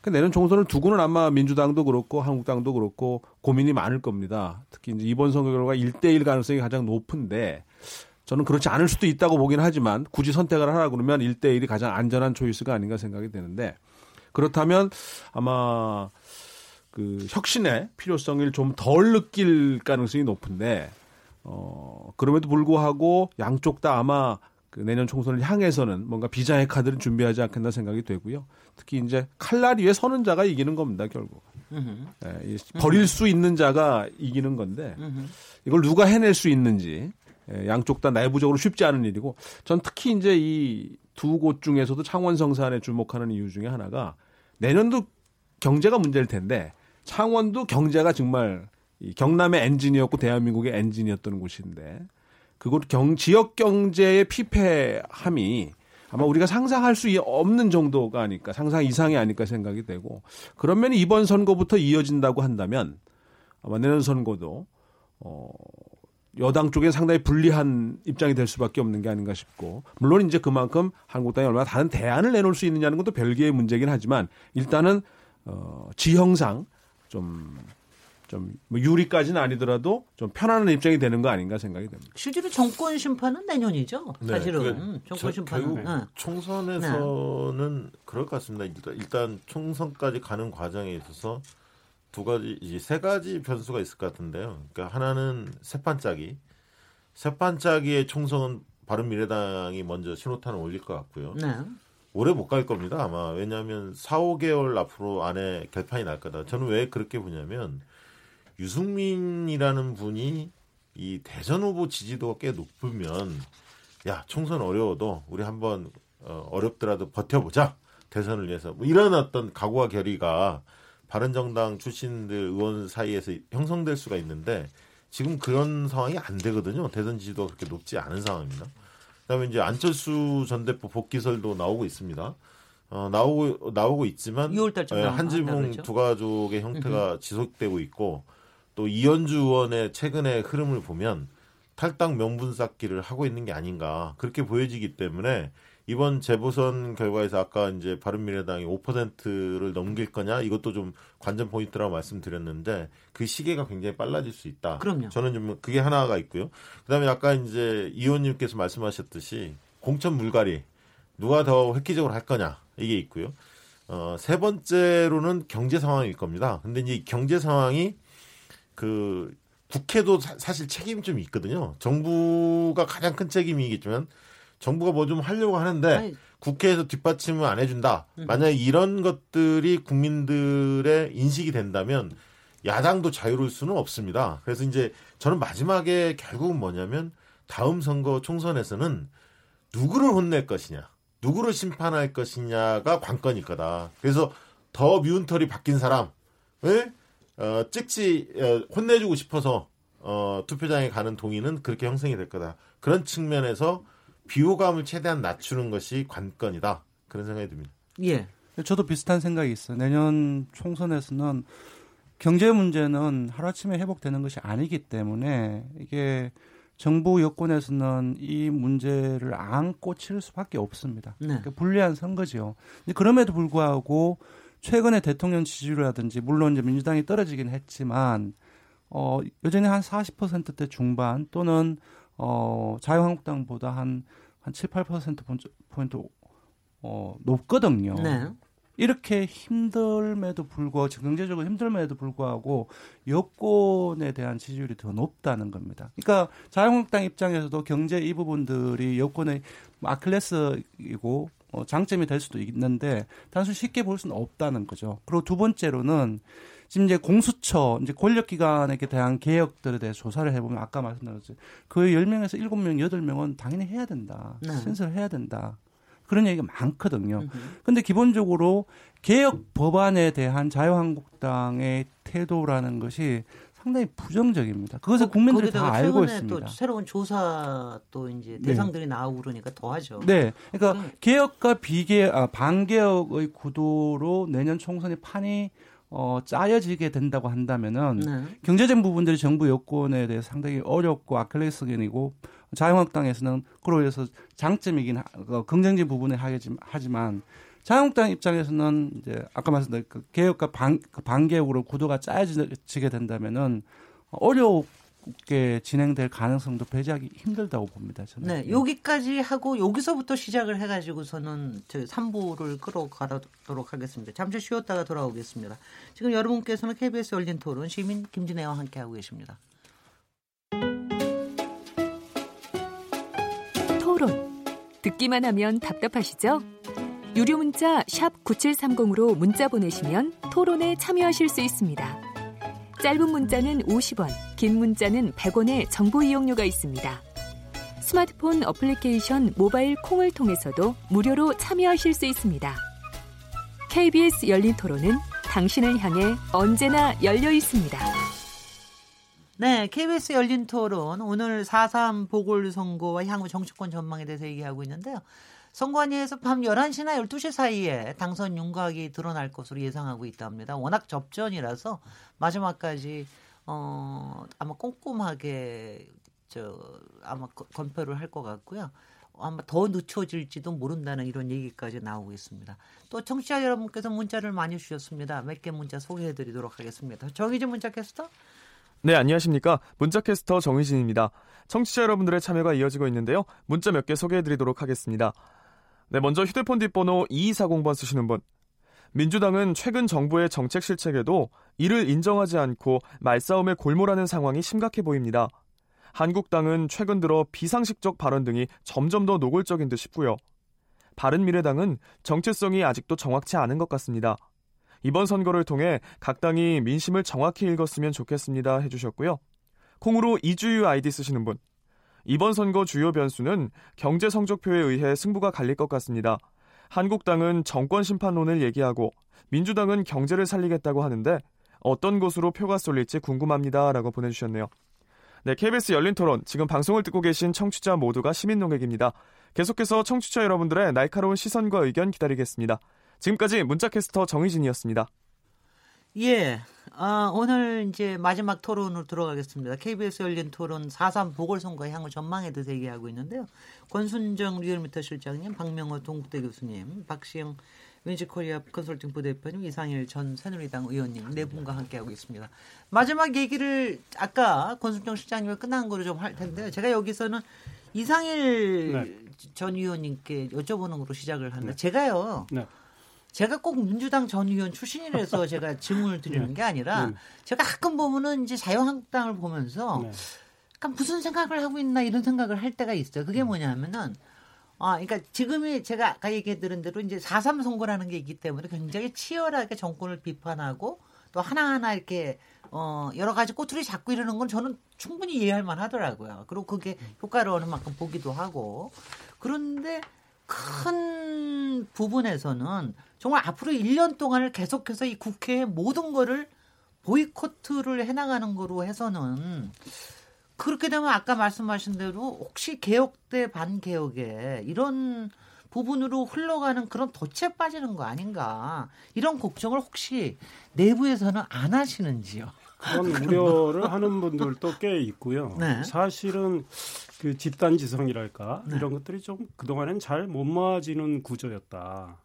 그러니까 내년 총선을 두고는 아마 민주당도 그렇고 한국당도 그렇고 고민이 많을 겁니다. 특히 이제 이번 선거 결과 1대1 가능성이 가장 높은데 저는 그렇지 않을 수도 있다고 보긴 하지만 굳이 선택을 하라 그러면 1대1이 가장 안전한 초이스가 아닌가 생각이 되는데 그렇다면 아마 그그 혁신의 필요성을 좀 덜 느낄 가능성이 높은데 어 그럼에도 불구하고 양쪽 다 아마 그 내년 총선을 향해서는 뭔가 비자의 카드를 준비하지 않겠나 생각이 되고요. 특히 이제 칼날 위에 서는 자가 이기는 겁니다 결국. 예, 버릴 수 있는 자가 이기는 건데 이걸 누가 해낼 수 있는지 예, 양쪽 다 내부적으로 쉽지 않은 일이고 전 특히 이제 이 두 곳 중에서도 창원 성산에 주목하는 이유 중에 하나가 내년도 경제가 문제일 텐데 창원도 경제가 정말 이 경남의 엔진이었고 대한민국의 엔진이었던 곳인데 그곳 경 지역 경제의 피폐함이 아마 우리가 상상할 수 없는 정도가 아닐까 상상 이상이 아닐까 생각이 되고 그런 면이 이번 선거부터 이어진다고 한다면 아마 내년 선거도 어 여당 쪽에 상당히 불리한 입장이 될 수밖에 없는 게 아닌가 싶고 물론 이제 그만큼 한국당이 얼마나 다른 대안을 내놓을 수 있느냐는 것도 별개의 문제긴 하지만 일단은 어 지형상 좀좀뭐 유리까지는 아니더라도 좀 편안한 입장이 되는 거 아닌가 생각이 됩니다.
실제로 정권 심판은 내년이죠.
네,
사실은 음, 정권
저,
심판은
결국
응.
총선에서는 네. 그럴 것 같습니다. 일단, 일단 총선까지 가는 과정에 있어서 두 가지 이제 세 가지 변수가 있을 것 같은데요. 그러니까 하나는 세판짜기, 세판짜기의 총선은 바른미래당이 먼저 신호탄을 올릴 것 같고요.
네.
오래 못 갈 겁니다 아마 왜냐하면 4, 5개월 앞으로 안에 결판이 날 거다. 저는 왜 그렇게 보냐면 유승민이라는 분이 이 대선 후보 지지도가 꽤 높으면 야 총선 어려워도 우리 한번 어, 어렵더라도 버텨보자 대선을 위해서 뭐 이런 어떤 각오와 결의가 바른정당 출신들 의원 사이에서 형성될 수가 있는데 지금 그런 상황이 안 되거든요 대선 지지도가 그렇게 높지 않은 상황입니다. 그다음에 이제 안철수 전 대표 복귀설도 나오고 있습니다. 어, 나오고 나오고 있지만
6월달쯤
예, 한지붕? 두 가족의 형태가 지속되고 있고 또 이현주 의원의 최근의 흐름을 보면 탈당 명분 쌓기를 하고 있는 게 아닌가 그렇게 보여지기 때문에 이번 재보선 결과에서 아까 이제 바른미래당이 5%를 넘길 거냐 이것도 좀 관전 포인트라고 말씀드렸는데 그 시계가 굉장히 빨라질 수 있다.
그럼요.
저는 좀 그게 하나가 있고요. 그다음에 아까 이제 이 의원님께서 말씀하셨듯이 공천 물갈이 누가 더 획기적으로 할 거냐 이게 있고요. 어, 세 번째로는 경제 상황일 겁니다. 근데 이제 경제 상황이 그 국회도 사, 실 책임이 좀 있거든요. 정부가 가장 큰 책임이겠지만 정부가 뭐 좀 하려고 하는데
아니.
국회에서 뒷받침을 안 해준다. 만약에 이런 것들이 국민들의 인식이 된다면 야당도 자유로울 수는 없습니다. 그래서 이제 저는 마지막에 결국은 뭐냐면 다음 선거 총선에서는 누구를 혼낼 것이냐, 누구를 심판할 것이냐가 관건일 거다. 그래서 더 미운 털이 바뀐 사람을 어, 찍지 어, 혼내주고 싶어서 어, 투표장에 가는 동의는 그렇게 형성이 될 거다. 그런 측면에서 비호감을 최대한 낮추는 것이 관건이다. 그런 생각이 듭니다.
예.
저도 비슷한 생각이 있어요. 내년 총선에서는 경제 문제는 하루아침에 회복되는 것이 아니기 때문에 이게 정부 여권에서는 이 문제를 안고 칠 수밖에 없습니다.
네.
그러니까 불리한 선거죠. 근데 그럼에도 불구하고 최근에 대통령 지지율이라든지 물론 이제 민주당이 떨어지긴 했지만 어 여전히 한 40%대 중반 또는 어 자유한국당보다 한 한 7, 8% 포인트 어 높거든요.
네.
이렇게 힘듦에도 불구하고 경제적으로 힘듦에도 불구하고 여권에 대한 지지율이 더 높다는 겁니다. 그러니까 자유한국당 입장에서도 경제 이 부분들이 여권의 아킬레스이고 어, 장점이 될 수도 있는데 단순 쉽게 볼 수는 없다는 거죠. 그리고 두 번째로는 지금 이제 공수처, 이제 권력기관에 대한 개혁들에 대해 조사를 해보면 아까 말씀드렸죠. 그 10명에서 7명, 8명은 당연히 해야 된다.
네.
신설을 해야 된다. 그런 얘기가 많거든요. 근데 기본적으로 개혁 법안에 대한 자유한국당의 태도라는 것이 상당히 부정적입니다. 그것을
거-
국민들이 다 알고 있습니다.
또 새로운 조사 또 이제
네.
대상들이 나오고 그러니까 더하죠.
네. 그러니까
음.
개혁과 비개 아, 반개혁의 구도로 내년 총선의 판이 어, 짜여지게 된다고 한다면은
네.
경제적 부분들이 정부 여권에 대해 상당히 어렵고 아킬레스건이고 자유한국당에서는 그로 인해서 장점이긴 하, 어, 긍정적인 부분에 하겠지- 하지만 자유한국당 입장에서는 이제 아까 말씀드린 그 개혁과 반, 그 반개혁으로 구도가 짜여지게 된다면은 어려울 게 진행될 가능성도 배제하기 힘들다고 봅니다. 저는.
네, 여기까지 하고 여기서부터 시작을 해가지고서는 저 3부를 끌어가도록 하겠습니다. 잠시 쉬었다가 돌아오겠습니다. 지금 여러분께서는 KBS 열린 토론 시민 김진애와 함께하고 계십니다.
토론. 듣기만 하면 답답하시죠? 유료 문자 9730으로 문자 보내시면 토론에 참여하실 수 있습니다. 짧은 문자는 50원, 긴 문자는 100원의 정보 이용료가 있습니다. 스마트폰 어플리케이션 모바일 콩을 통해서도 무료로 참여하실 수 있습니다. KBS 열린 토론은 당신을 향해 언제나 열려 있습니다.
네, KBS 열린 토론 오늘 4.3 보궐선거와 향후 정치권 전망에 대해서 얘기하고 있는데요. 선관위에서 밤 11시나 12시 사이에 당선 윤곽이 드러날 것으로 예상하고 있답니다. 워낙 접전이라서 마지막까지 어 아마 꼼꼼하게 저 아마 건표를 할 것 같고요. 아마 더 늦춰질지도 모른다는 이런 얘기까지 나오고 있습니다. 또 청취자 여러분께서 문자를 많이 주셨습니다. 몇 개 문자 소개해 드리도록 하겠습니다. 정희진 문자 캐스터.
네, 안녕하십니까. 문자 캐스터 정희진입니다. 청취자 여러분들의 참여가 이어지고 있는데요. 문자 몇 개 소개해 드리도록 하겠습니다. 네, 먼저 휴대폰 뒷번호 2240번 쓰시는 분. 민주당은 최근 정부의 정책 실책에도 이를 인정하지 않고 말싸움에 골몰하는 상황이 심각해 보입니다. 한국당은 최근 들어 비상식적 발언 등이 점점 더 노골적인 듯 싶고요. 바른미래당은 정체성이 아직도 정확치 않은 것 같습니다. 이번 선거를 통해 각 당이 민심을 정확히 읽었으면 좋겠습니다 해주셨고요. 콩으로 이주유 아이디 쓰시는 분. 이번 선거 주요 변수는 경제 성적표에 의해 승부가 갈릴 것 같습니다. 한국당은 정권 심판론을 얘기하고 민주당은 경제를 살리겠다고 하는데 어떤 곳으로 표가 쏠릴지 궁금합니다. 라고 보내주셨네요. 네, KBS 열린 토론. 지금 방송을 듣고 계신 청취자 모두가 시민 농객입니다. 계속해서 청취자 여러분들의 날카로운 시선과 의견 기다리겠습니다. 지금까지 문자캐스터 정희진이었습니다.
예. 아, 오늘 이제 마지막 토론으로 들어가겠습니다. KBS 열린 토론 4.3 보궐선거 향후 전망에 대해서 얘기하고 있는데요. 권순정 리얼미터 실장님, 박명호 동국대 교수님, 박시영 윈지코리아 컨설팅 부대표님, 이상일 전 새누리당 의원님 네 분과 함께하고 있습니다. 마지막 얘기를 아까 권순정 실장님이 끝난 거로 좀 할 텐데요. 제가 여기서는 이상일 네. 전 의원님께 여쭤보는 거로 시작을 하는데 네. 제가요. 네. 제가 꼭 민주당 전 의원 출신이라서 제가 질문을 드리는 네. 게 아니라 네. 제가 가끔 보면은 이제 자유한국당을 보면서 네. 약간 무슨 생각을 하고 있나 이런 생각을 할 때가 있어요. 그게 음. 뭐냐면은 아, 그러니까 지금이 제가 아까 얘기해 드린 대로 이제 4.3 선거라는 게 있기 때문에 굉장히 치열하게 정권을 비판하고 또 하나하나 이렇게 어, 여러 가지 꼬투리 잡고 이러는 건 저는 충분히 이해할 만 하더라고요. 그리고 그게 음. 효과를 어느 만큼 보기도 하고. 그런데 큰 부분에서는 정말 앞으로 1년 동안을 계속해서 이 국회의 모든 거를 보이코트를 해나가는 거로 해서는 그렇게 되면 아까 말씀하신 대로 혹시 개혁 대 반개혁에 이런 부분으로 흘러가는 그런 덫에 빠지는 거 아닌가 이런 걱정을 혹시 내부에서는 안 하시는지요?
그런 우려를 하는 분들도 꽤 있고요. 네. 사실은 그 집단 지성이랄까 네. 이런 것들이 좀 그동안엔 잘못 맞지는 구조였다.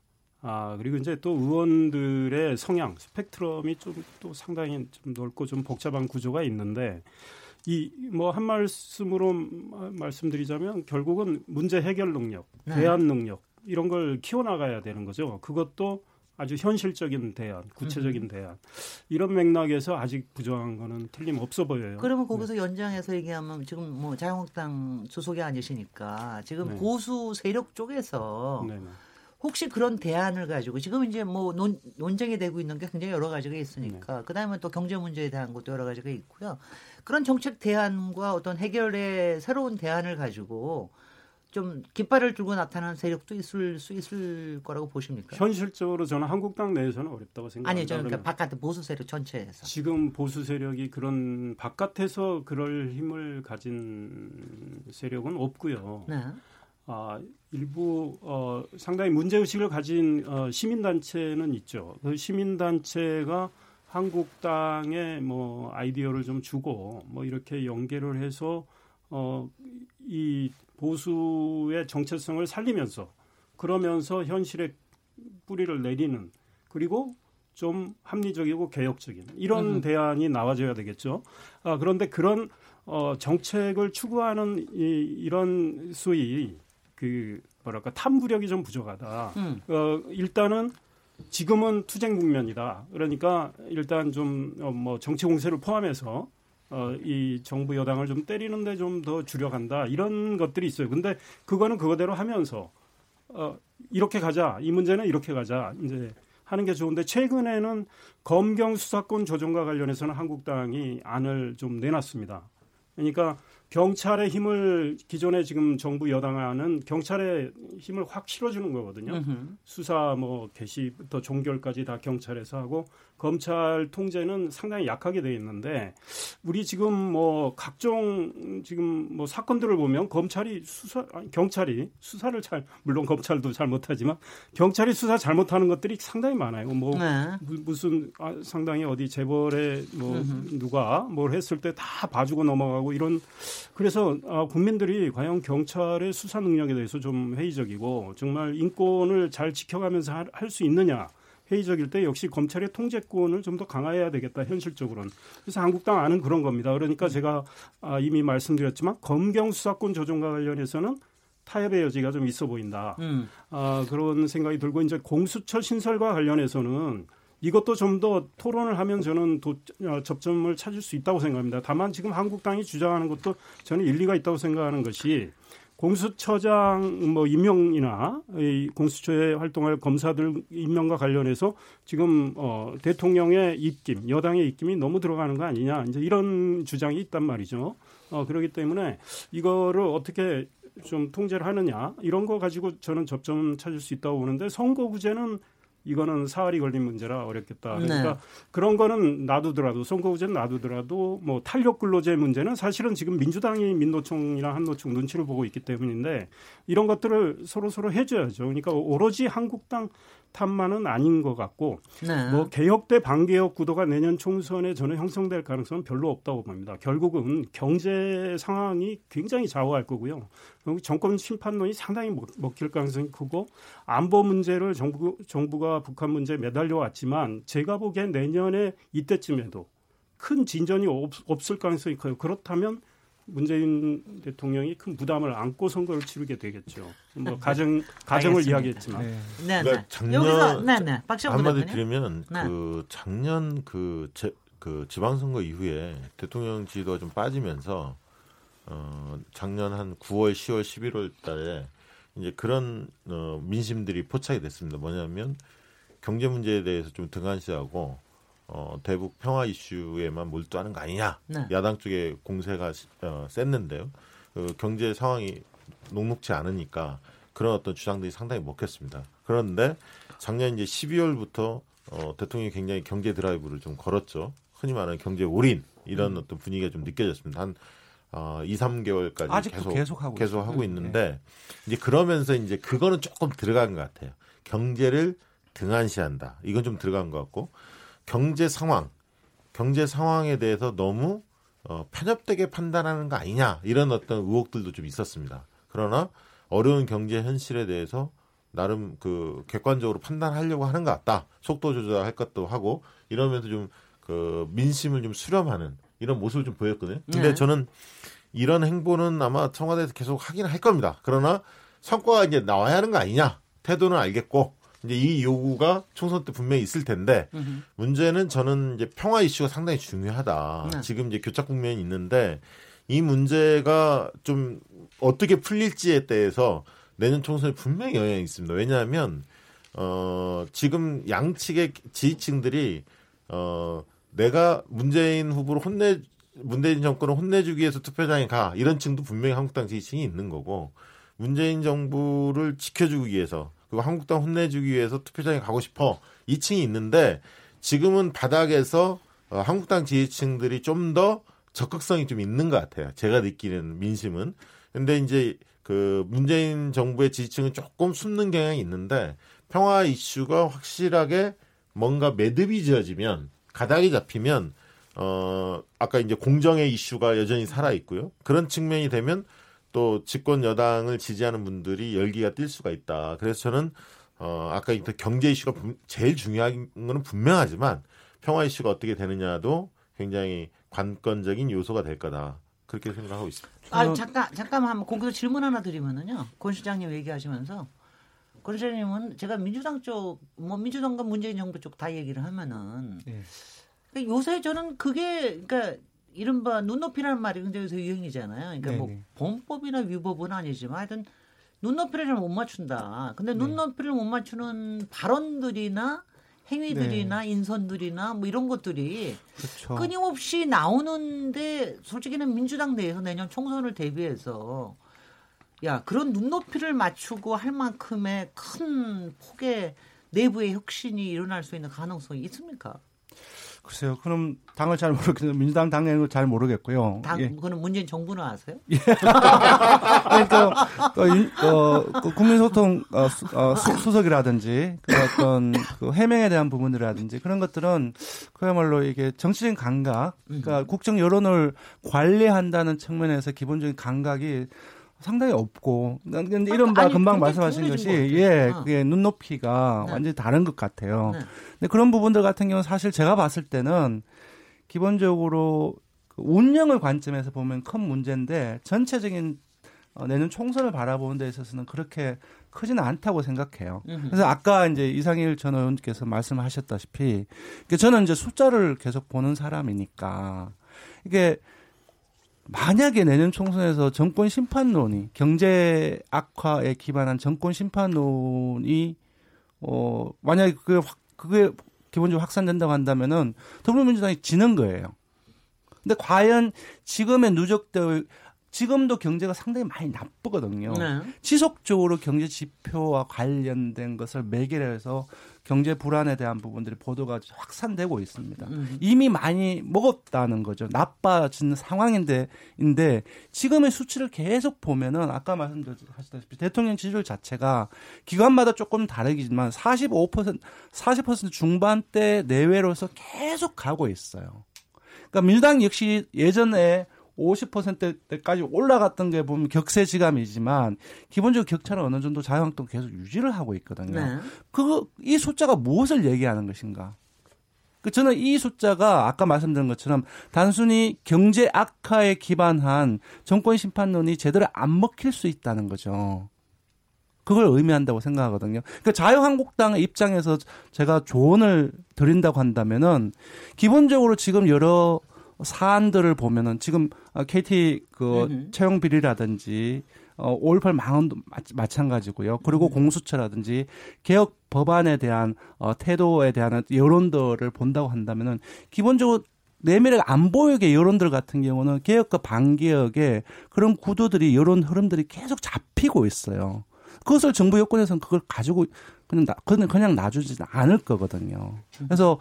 아, 그리고 이제 또 의원들의 성향, 스펙트럼이 좀 또 상당히 좀 넓고 좀 복잡한 구조가 있는데 이 뭐 한 말씀으로 말씀드리자면 결국은 문제 해결 능력, 네. 대안 능력 이런 걸 키워나가야 되는 거죠. 그것도 아주 현실적인 대안, 구체적인 음. 대안 이런 맥락에서 아직 부정한 거는 틀림없어 보여요.
그러면 거기서 네. 연장해서 얘기하면 지금 뭐 자유한국당 소속이 아니시니까 지금 네. 보수 세력 쪽에서 네네. 혹시 그런 대안을 가지고 지금 이제 뭐 논, 논쟁이 되고 있는 게 굉장히 여러 가지가 있으니까 네. 그다음에 또 경제 문제에 대한 것도 여러 가지가 있고요. 그런 정책 대안과 어떤 해결의 새로운 대안을 가지고 좀 깃발을 들고 나타나는 세력도 있을 수 있을 거라고 보십니까?
현실적으로 저는 한국당 내에서는 어렵다고 생각합니다.
아니요, 저는 그러니까 바깥 보수 세력 전체에서.
지금 보수 세력이 그런 바깥에서 그럴 힘을 가진 세력은 없고요. 네. 아, 일부 어, 상당히 문제 의식을 가진 어, 시민 단체는 있죠. 그 시민 단체가 한국당에 뭐 아이디어를 좀 주고 뭐 이렇게 연계를 해서 어, 이 보수의 정체성을 살리면서 그러면서 현실의 뿌리를 내리는 그리고 좀 합리적이고 개혁적인 이런 음. 대안이 나와줘야 되겠죠. 아, 그런데 그런 어, 정책을 추구하는 이, 이런 소위 그 뭐랄까 탐구력이 좀 부족하다. 음. 어, 일단은 지금은 투쟁 국면이다. 그러니까 일단 좀뭐 어, 정치 공세를 포함해서 어, 이 정부 여당을 좀 때리는데 좀더 주력한다 이런 것들이 있어요. 근데 그거는 그거대로 하면서 어, 이렇게 가자 이 문제는 이렇게 가자 이제 하는 게 좋은데 최근에는 검경 수사권 조정과 관련해서는 한국당이 안을 좀 내놨습니다. 그러니까 경찰의 힘을 기존에 지금 정부 여당하는 경찰의 힘을 확 실어주는 거거든요. 으흠. 수사 뭐 개시부터 종결까지 다 경찰에서 하고 검찰 통제는 상당히 약하게 돼 있는데 우리 지금 뭐 각종 지금 뭐 사건들을 보면 검찰이 수사 아니, 경찰이 수사를 잘 물론 검찰도 잘 못하지만 경찰이 수사 잘 못하는 것들이 상당히 많아요. 뭐 네. 무슨 아, 상당히 어디 재벌에 뭐. 누가 뭘 했을 때 다 봐주고 넘어가고 이런 그래서 아, 국민들이 과연 경찰의 수사 능력에 대해서 좀 회의적이고 정말 인권을 잘 지켜가면서 할 수 있느냐 회의적일 때 역시 검찰의 통제권을 좀 더 강화해야 되겠다 현실적으로는 그래서 한국당 안은 그런 겁니다. 그러니까 제가 아, 이미 말씀드렸지만 검경 수사권 조정과 관련해서는 타협의 여지가 좀 있어 보인다. 음. 아, 그런 생각이 들고 이제 공수처 신설과 관련해서는 이것도 좀 더 토론을 하면 저는 도, 어, 접점을 찾을 수 있다고 생각합니다. 다만 지금 한국당이 주장하는 것도 저는 일리가 있다고 생각하는 것이 공수처장 뭐 임명이나 이 공수처에 활동할 검사들 임명과 관련해서 지금 어 대통령의 입김, 여당의 입김이 너무 들어가는 거 아니냐 이제 이런 주장이 있단 말이죠. 어 그렇기 때문에 이거를 어떻게 좀 통제를 하느냐 이런 거 가지고 저는 접점 찾을 수 있다고 보는데 선거구제는 이거는 사활이 걸린 문제라 어렵겠다. 네. 그러니까 네. 그런 거는 놔두더라도 선거구제는 놔두더라도 뭐 탄력 근로제 문제는 사실은 지금 민주당이 민노총이나 한노총 눈치를 보고 있기 때문인데 이런 것들을 서로 서로 해줘야죠. 그러니까 오로지 한국당 탓만은 아닌 것 같고 네. 뭐 개혁 대 반개혁 구도가 내년 총선에 저는 형성될 가능성은 별로 없다고 봅니다. 결국은 경제 상황이 굉장히 좌우할 거고요. 정권 심판론이 상당히 먹힐 가능성이 크고 안보 문제를 정부 정부가 북한 문제에 매달려 왔지만 제가 보기엔 내년에 이때쯤에도 큰 진전이 없, 없을 가능성이 커요. 그렇다면 문재인 대통령이 큰 부담을 안고 선거를 치르게 되겠죠. 뭐 네. 가정 가정을 알겠습니다. 이야기했지만. 네.
네, 그러니까 네. 작년 여기서 네, 네. 한마디 드리면 네. 그 작년 그, 제, 그 지방선거 이후에 대통령 지도가 좀 빠지면서 어 작년 한 9월, 10월, 11월 달에 이제 그런 어 민심들이 포착이 됐습니다. 뭐냐면 경제 문제에 대해서 좀 등한시하고 어, 대북 평화 이슈에만 몰두하는 거 아니냐. 네. 야당 쪽에 공세가 어, 셌는데요. 그 경제 상황이 녹록치 않으니까 그런 어떤 주장들이 상당히 먹혔습니다. 그런데 작년 이제 12월부터 어, 대통령이 굉장히 경제 드라이브를 좀 걸었죠. 흔히 말하는 경제 올인 이런 음. 어떤 분위기가 좀 느껴졌습니다. 한 어, 2, 3개월까지 계속 계속 하고, 계속 하고 있는데 네. 이제 그러면서 이제 그거는 조금 들어간 것 같아요. 경제를 등한시한다. 이건 좀 들어간 것 같고 경제 상황, 경제 상황에 대해서 너무 어, 편협되게 판단하는 거 아니냐 이런 어떤 의혹들도 좀 있었습니다. 그러나 어려운 경제 현실에 대해서 나름 그 객관적으로 판단하려고 하는 것 같다. 속도 조절할 것도 하고 이러면서 좀 그 민심을 좀 수렴하는 이런 모습을 좀 보였거든요. 근데 네. 저는 이런 행보는 아마 청와대에서 계속 하긴 할 겁니다. 그러나 성과가 이제 나와야 하는 거 아니냐 태도는 알겠고 이제 이 요구가 총선 때 분명히 있을 텐데 으흠. 문제는 저는 이제 평화 이슈가 상당히 중요하다. 네. 지금 이제 교착 국면이 있는데 이 문제가 좀 어떻게 풀릴지에 대해서 내년 총선에 분명히 영향이 있습니다. 왜냐하면 어 지금 양측의 지지층들이 어 내가 문재인 후보를 혼내 문재인 정권을 혼내주기 위해서 투표장에 가 이런 층도 분명히 한국당 지지층이 있는 거고 문재인 정부를 지켜주기 위해서 그리고 한국당 혼내주기 위해서 투표장에 가고 싶어 2층이 있는데 지금은 바닥에서 어, 한국당 지지층들이 좀 더 적극성이 좀 있는 것 같아요. 제가 느끼는 민심은. 근데 이제 그 문재인 정부의 지지층은 조금 숨는 경향이 있는데 평화 이슈가 확실하게 뭔가 매듭이 지어지면 가닥이 잡히면 어 아까 이제 공정의 이슈가 여전히 살아 있고요. 그런 측면이 되면 또 집권 여당을 지지하는 분들이 열기가 뛸 수가 있다. 그래서 저는 어 아까 경제 이슈가 제일 중요한 거는 분명하지만 평화 이슈가 어떻게 되느냐도 굉장히 관건적인 요소가 될 거다. 그렇게 생각하고 있습니다.
아 잠깐 잠깐만 한번 거기서 질문 하나 드리면은요. 권 시장님 얘기하시면서 권 시장님은 제가 민주당 쪽 뭐 민주당과 문재인 정부 쪽 다 얘기를 하면은 네. 요새 저는 그게 그러니까 이른바 눈높이라는 말이 굉장히 요새 유행이잖아요. 그러니까 네네. 뭐 범법이나 위법은 아니지만 하여튼 눈높이를 잘 못 맞춘다. 근데 네. 눈높이를 못 맞추는 발언들이나 행위들이나 네. 인선들이나 뭐 이런 것들이 그렇죠. 끊임없이 나오는데 솔직히는 민주당 내에서 내년 총선을 대비해서 야 그런 눈높이를 맞추고 할 만큼의 큰 폭의 내부의 혁신이 일어날 수 있는 가능성이 있습니까?
글쎄요. 그럼 당을 잘 모르겠는데 민주당 당연히 잘 모르겠고요.
당 예. 그는 문재인 정부는 아세요?
예. 그러니까 어, 어, 그 국민소통 어, 수, 어, 수, 석이라든지 그 어떤 그 해명에 대한 부분이라든지 그런 것들은 그야말로 이게 정치적인 감각, 그러니까 음. 국정 여론을 관리한다는 측면에서 기본적인 감각이 상당히 없고 근데 이런 바 금방 말씀하신 것이 예 어. 그게 눈높이가 네. 완전히 다른 것 같아요. 네. 근데 그런 부분들 같은 경우는 사실 제가 봤을 때는 기본적으로 그 운영을 관점에서 보면 큰 문제인데 전체적인 어, 내년 총선을 바라보는 데 있어서는 그렇게 크지는 않다고 생각해요. 그래서 아까 이제 이상일 전 의원께서 말씀하셨다시피 저는 이제 숫자를 계속 보는 사람이니까 이게 만약에 내년 총선에서 정권 심판론이 경제 악화에 기반한 정권 심판론이 어 만약에 그게 확 그게 기본적으로 확산된다고 한다면은 더불어민주당이 지는 거예요. 근데 과연 지금의 누적될 지금도 경제가 상당히 많이 나쁘거든요. 네. 지속적으로 경제 지표와 관련된 것을 매개로 해서 경제 불안에 대한 부분들이 보도가 확산되고 있습니다. 음. 이미 많이 먹었다는 거죠. 나빠진 상황인데 인데 지금의 수치를 계속 보면은 아까 말씀드렸다시피 대통령 지지율 자체가 기관마다 조금 다르지만 45% 40% 중반대 내외로서 계속 가고 있어요. 그러니까 민주당 역시 예전에 50%대까지 올라갔던 게 보면 격세지감이지만 기본적으로 격차는 어느 정도 자유한국당 계속 유지를 하고 있거든요. 네. 그이 숫자가 무엇을 얘기하는 것인가? 그 저는 이 숫자가 아까 말씀드린 것처럼 단순히 경제 악화에 기반한 정권 심판론이 제대로 안 먹힐 수 있다는 거죠. 그걸 의미한다고 생각하거든요. 그 자유한국당의 입장에서 제가 조언을 드린다고 한다면은 기본적으로 지금 여러 사안들을 보면은 지금 KT 어, 그 채용 비리라든지 어, 5.18 망언도 마찬가지고요. 그리고 음. 공수처라든지 개혁 법안에 대한 어, 태도에 대한 여론들을 본다고 한다면은 기본적으로 내밀하게 안 보이게 여론들 같은 경우는 개혁과 반개혁의 그런 구도들이 여론 흐름들이 계속 잡히고 있어요. 그것을 정부 여권에서는 그걸 가지고 그냥 나, 그냥 그냥 놔주지 않을 거거든요. 그래서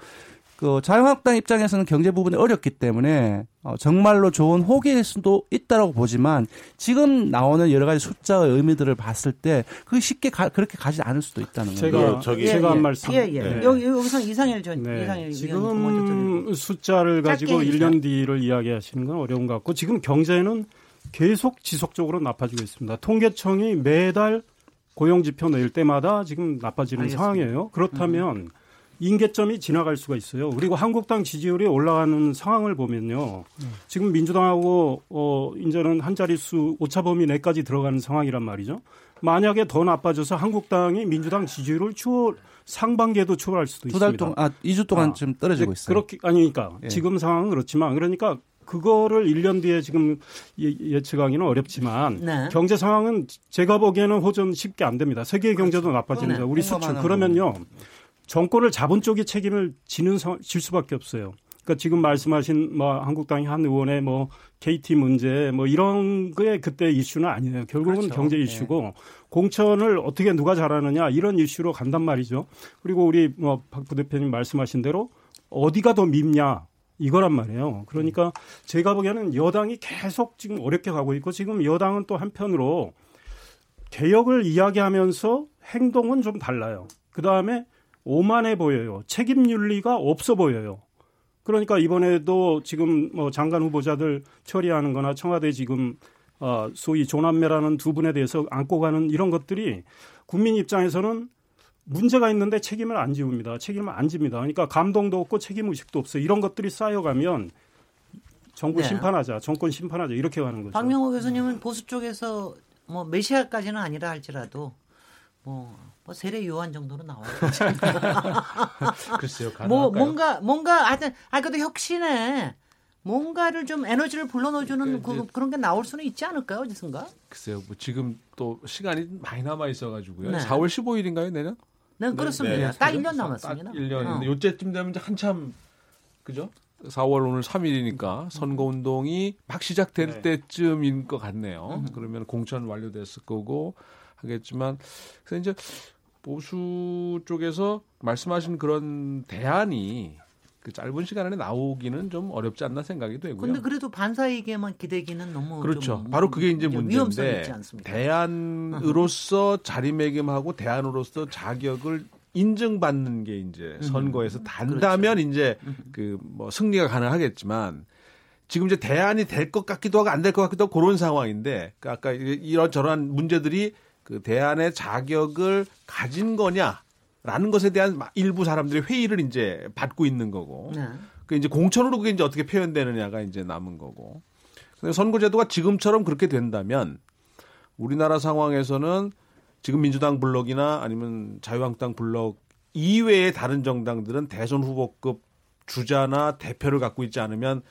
그 자유한국당 입장에서는 경제 부분이 어렵기 때문에 어, 정말로 좋은 호기일 수도 있다라고 보지만 지금 나오는 여러 가지 숫자의 의미들을 봤을 때 그게 쉽게 가, 그렇게 가지 않을 수도 있다는
제가
거예요.
저기 예, 제가 한 예. 말씀.
예, 예. 네. 여기 여기서 이상일 전 네. 이상일
지금 숫자를 가지고 1년 뒤를 이야기하시는 건 어려운 것 같고 지금 경제는 계속 지속적으로 나빠지고 있습니다. 통계청이 매달 고용 지표 낼 때마다 지금 나빠지는 알겠습니다. 상황이에요. 그렇다면 음. 인계점이 지나갈 수가 있어요. 그리고 한국당 지지율이 올라가는 상황을 보면요. 지금 민주당하고 어 이제는 한 자릿수 오차 범위 내까지 들어가는 상황이란 말이죠. 만약에 더 나빠져서 한국당이 민주당 지지율을 추월 상반기에도 추월할 수도
두달
있습니다.
동안 아 2주 동안 아, 좀 떨어지고 있어요.
그렇게 아니니까 예. 지금 상황은 그렇지만 그러니까 그거를 1년 뒤에 지금 예, 측하기는 어렵지만 네. 경제 상황은 제가 보기에는 호전 쉽게 안 됩니다. 세계 경제도 그렇죠. 나빠집니다. 우리 수출 그러면요. 정권을 잡은 쪽이 책임을 지는 질 수밖에 없어요. 그러니까 지금 말씀하신 뭐 한국당의 한 의원의 뭐 KT 문제 뭐 이런 게 그때 이슈는 아니에요. 결국은 그렇죠. 경제 이슈고 네. 공천을 어떻게 누가 잘하느냐 이런 이슈로 간단 말이죠. 그리고 우리 뭐박 부대표님 말씀하신 대로 어디가 더 밉냐 이거란 말이에요. 그러니까 제가 보기에는 여당이 계속 지금 어렵게 가고 있고 지금 여당은 또 한편으로 개혁을 이야기하면서 행동은 좀 달라요. 그 다음에 오만해 보여요. 책임 윤리가 없어 보여요. 그러니까 이번에도 지금 뭐 장관 후보자들 처리하는 거나 청와대 지금 어 소위 조남매라는 두 분에 대해서 안고 가는 이런 것들이 국민 입장에서는 문제가 있는데 책임을 안 지웁니다. 책임을 안 집니다. 그러니까 감동도 없고 책임 의식도 없어요. 이런 것들이 쌓여가면 정부 네. 심판하자, 정권 심판하자 이렇게 가는 거죠.
박명호 교수님은 보수 쪽에서 뭐 메시아까지는 아니라 할지라도 뭐, 뭐 세례 요한 정도로 나와요.
글쎄요.
뭐 뭔가 뭔가 하여튼 아 그래도 혁신에 뭔가를 좀 에너지를 불러넣어주는 그, 그런 게 나올 수는 있지 않을까요, 어디선가?
글쎄요, 뭐 지금 또 시간이 많이 남아 있어가지고요. 네. 4월 15일인가요, 내년?
네, 그렇습니다. 네, 딱 1년 남았습니다. 딱
1년인데 어. 요때쯤 되면 이제 한참 그죠? 4월 오늘 3일이니까 선거 운동이 막 시작될 네. 때쯤인 것 같네요. 음. 그러면 공천 완료됐을 거고 하겠지만 그래서 이제 보수 쪽에서 말씀하신 그런 대안이 그 짧은 시간 안에 나오기는 좀 어렵지 않나 생각이 되고요.
근데 그래도 반사에게만 기대기는 너무
그렇죠. 바로 그게 이제 문제인데 대안으로서 자리매김하고 대안으로서 자격을 인정받는 게 이제 음. 선거에서 단다면 그렇죠. 이제 그 뭐 승리가 가능하겠지만 지금 이제 대안이 될 것 같기도 하고 안 될 것 같기도 하고 그런 상황인데 그 아까 이런 저런 문제들이 그 대안의 자격을 가진 거냐라는 것에 대한 일부 사람들이 회의를 이제 받고 있는 거고 네. 그 이제 공천으로 그게 이제 어떻게 표현되느냐가 이제 남은 거고 선거제도가 지금처럼 그렇게 된다면 우리나라 상황에서는 지금 민주당 블록이나 아니면 자유한국당 블록 이외의 다른 정당들은 대선 후보급 주자나 대표를 갖고 있지 않으면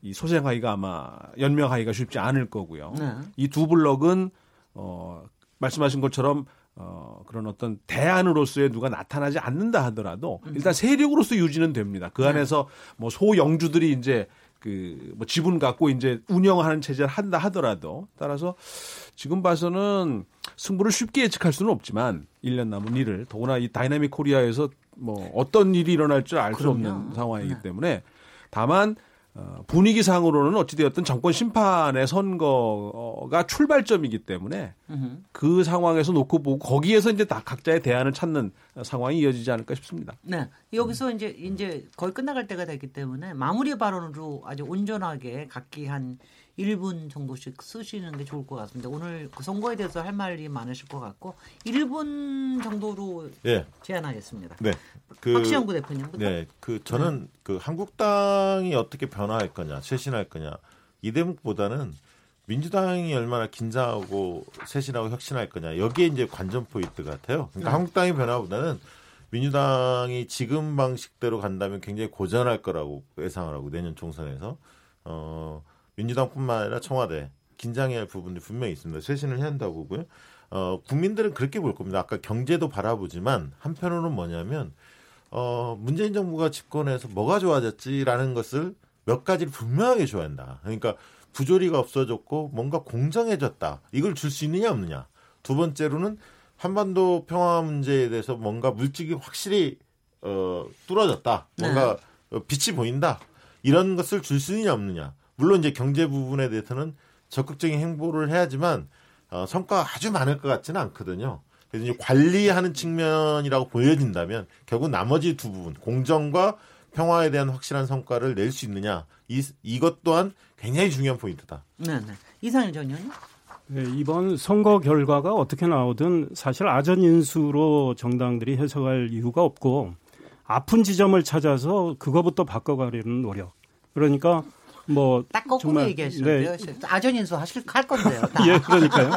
이 소생하기가 아마 연명하기가 쉽지 않을 거고요. 네. 이두 블록은 어 말씀하신 것처럼 어 그런 어떤 대안으로서의 누가 나타나지 않는다 하더라도 음. 일단 세력으로서 유지는 됩니다. 그 네. 안에서 뭐 소영주들이 이제 그 뭐 지분 갖고 이제 운영하는 체제를 한다 하더라도 따라서 지금 봐서는 승부를 쉽게 예측할 수는 없지만 1년 남은 일을 더구나 이 dynamic Korea에서 뭐 어떤 일이 일어날 줄 알 수 없는 상황이기 네. 때문에 다만 어, 분위기상으로는 어찌되었든 정권 심판의 선거가 출발점이기 때문에 으흠. 그 상황에서 놓고 보고 거기에서 이제 다 각자의 대안을 찾는 상황이 이어지지 않을까 싶습니다.
네. 여기서 음. 이제 이제 거의 끝나갈 때가 됐기 때문에 마무리 발언으로 아주 온전하게 각기 한 1분 정도씩 쓰시는 게 좋을 것 같습니다. 오늘 그 선거에 대해서 할 말이 많으실 것 같고 1분 정도로 네. 제안하겠습니다. 네. 그, 박시영 부대표님부터.
네. 그 저는 네. 그 한국당이 어떻게 변화할 거냐, 쇄신할 거냐 이 대목보다는 민주당이 얼마나 긴장하고 쇄신하고 혁신할 거냐 여기에 이제 관전 포인트 같아요. 그러니까 네. 한국당의 변화보다는 민주당이 지금 방식대로 간다면 굉장히 고전할 거라고 예상을 하고 내년 총선에서 어. 민주당뿐만 아니라 청와대 긴장해야 할 부분이 분명히 있습니다. 쇄신을 해야 한다고 보고요. 어, 국민들은 그렇게 볼 겁니다. 아까 경제도 바라보지만 한편으로는 뭐냐면 어, 문재인 정부가 집권해서 뭐가 좋아졌지라는 것을 몇 가지를 분명하게 줘야 한다. 그러니까 부조리가 없어졌고 뭔가 공정해졌다. 이걸 줄 수 있느냐 없느냐. 두 번째로는 한반도 평화 문제에 대해서 뭔가 물질이 확실히 어, 뚫어졌다. 뭔가 네. 빛이 보인다. 이런 것을 줄 수 있느냐 없느냐. 물론 이제 경제 부분에 대해서는 적극적인 행보를 해야지만 어, 성과가 아주 많을 것 같지는 않거든요. 그래서 이제 관리하는 측면이라고 보여진다면 결국 나머지 두 부분 공정과 평화에 대한 확실한 성과를 낼 수 있느냐 이 이것 또한 굉장히 중요한 포인트다.
네, 네. 이상일 전 의원님.
네, 이번 선거 결과가 어떻게 나오든 사실 아전 인수로 정당들이 해석할 이유가 없고 아픈 지점을 찾아서 그거부터 바꿔가려는 노력. 그러니까 뭐 딱
거꾸로 정말, 얘기하시는데요. 네. 아전인수 하실 할 건데요.
예, 그러니까요.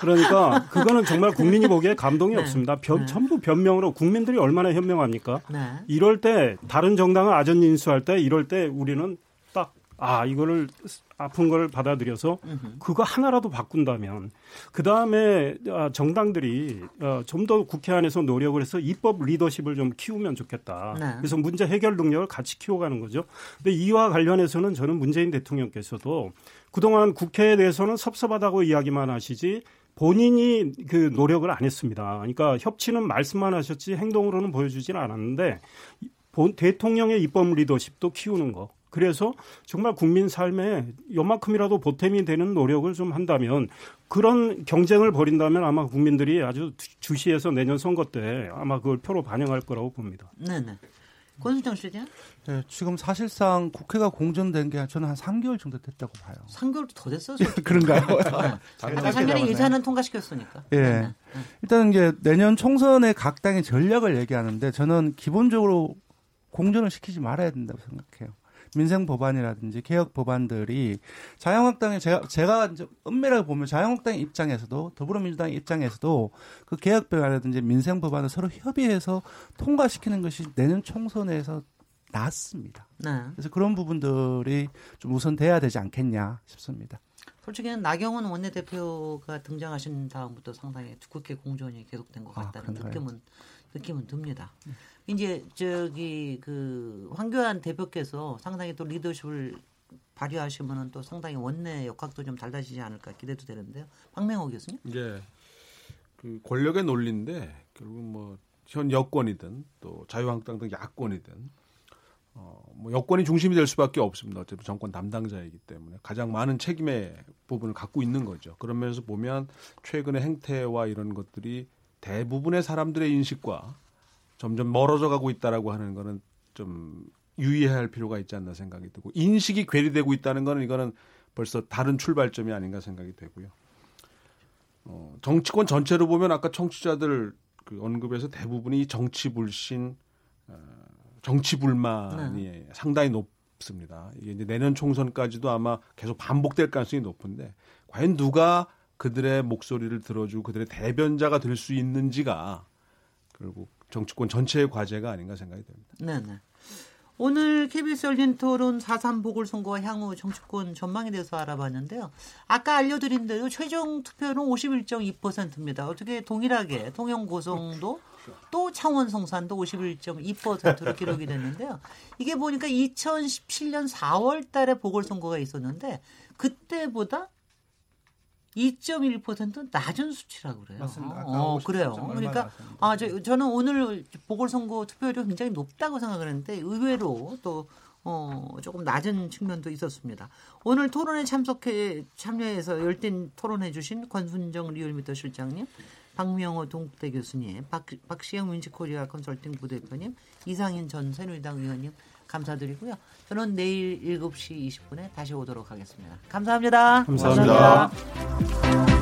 그러니까 그거는 정말 국민이 보기에 감동이 네. 없습니다. 변, 네. 전부 변명으로 국민들이 얼마나 현명합니까? 네. 이럴 때 다른 정당을 아전인수할 때 이럴 때 우리는 아 이거를 아픈 걸 받아들여서 그거 하나라도 바꾼다면 그 다음에 아, 정당들이 어, 좀더 국회 안에서 노력을 해서 입법 리더십을 좀 키우면 좋겠다. 네. 그래서 문제 해결 능력을 같이 키워가는 거죠. 근데 이와 관련해서는 저는 문재인 대통령께서도 그동안 국회에 대해서는 섭섭하다고 이야기만 하시지 본인이 그 노력을 안 했습니다. 그러니까 협치는 말씀만 하셨지 행동으로는 보여주지는 않았는데 본 대통령의 입법 리더십도 키우는 거. 그래서 정말 국민 삶에 요만큼이라도 보탬이 되는 노력을 좀 한다면 그런 경쟁을 벌인다면 아마 국민들이 아주 주시해서 내년 선거 때 아마 그걸 표로 반영할 거라고 봅니다.
네네. 권수정 씨죠?
네, 지금 사실상 국회가 공전된 게 저는 한 3개월 정도 됐다고 봐요.
3개월도 더 됐어요?
그런가요?
네. 작년에 예산은 통과시켰으니까.
예. 네. 네. 일단은 이제 내년 총선에 각 당의 전략을 얘기하는데 저는 기본적으로 공전을 시키지 말아야 된다고 생각해요. 민생 법안이라든지 개혁 법안들이 자유한국당의 제가 제가 은밀하게 보면 자유한국당 입장에서도 더불어민주당 입장에서도 그 개혁 법안이라든지 민생 법안을 서로 협의해서 통과시키는 것이 내년 총선에서 낫습니다. 네. 그래서 그런 부분들이 좀 우선돼야 되지 않겠냐 싶습니다.
솔직히는 나경원 원내대표가 등장하신 다음부터 상당히 두껍게 공존이 계속된 것 아, 같다는 아, 느낌은 느낌은 듭니다. 음. 이제 저기 그 황교안 대표께서 상당히 또 리더십을 발휘하시면은 또 상당히 원내 역학도 좀 달라지지 않을까 기대도 되는데요. 박명호 교수님.
예. 그 권력의 논리인데 결국 뭐 현 여권이든 또 자유한국당 등 야권이든 어, 뭐 여권이 중심이 될 수밖에 없습니다. 어차피 정권 담당자이기 때문에 가장 많은 책임의 부분을 갖고 있는 거죠. 그런 면에서 보면 최근의 행태와 이런 것들이 대부분의 사람들의 인식과 점점 멀어져 가고 있다라고 하는 거는 좀 유의해야 할 필요가 있지 않나 생각이 들고 인식이 괴리되고 있다는 거는 이거는 벌써 다른 출발점이 아닌가 생각이 되고요. 어, 정치권 전체로 보면 아까 청취자들 그 언급에서 대부분이 정치 불신 어, 정치 불만이 네. 상당히 높습니다. 이게 이제 내년 총선까지도 아마 계속 반복될 가능성이 높은데 과연 누가 그들의 목소리를 들어주고 그들의 대변자가 될 수 있는지가 결국 정치권 전체의 과제가 아닌가 생각이 됩니다.
네, 네. 오늘 KBS 열린 토론 4.3 보궐선거 향후 정치권 전망에 대해서 알아봤는데요. 아까 알려드린 대로 최종 투표는 51.2%입니다. 어떻게 동일하게 통영 고성도 또 창원 성산도 51.2%로 기록이 됐는데요. 이게 보니까 2017년 4월 달에 보궐선거가 있었는데 그때보다 2.1% 낮은 수치라고 그래요.
맞습니다.
어, 그래요. 그러니까 아, 저, 저는 오늘 보궐선거 투표율이 굉장히 높다고 생각하는데 의외로 또 어, 조금 낮은 측면도 있었습니다. 오늘 토론에 참석해 참여해서 열띤 토론해 주신 권순정 리얼미터 실장님, 박명호 동국대 교수님, 박, 박시영 민지코리아 컨설팅 부대표님, 이상인 전 새누리당 의원님 감사드리고요. 저는 내일 7시 20분에 다시 오도록 하겠습니다. 감사합니다.
감사합니다. 감사합니다.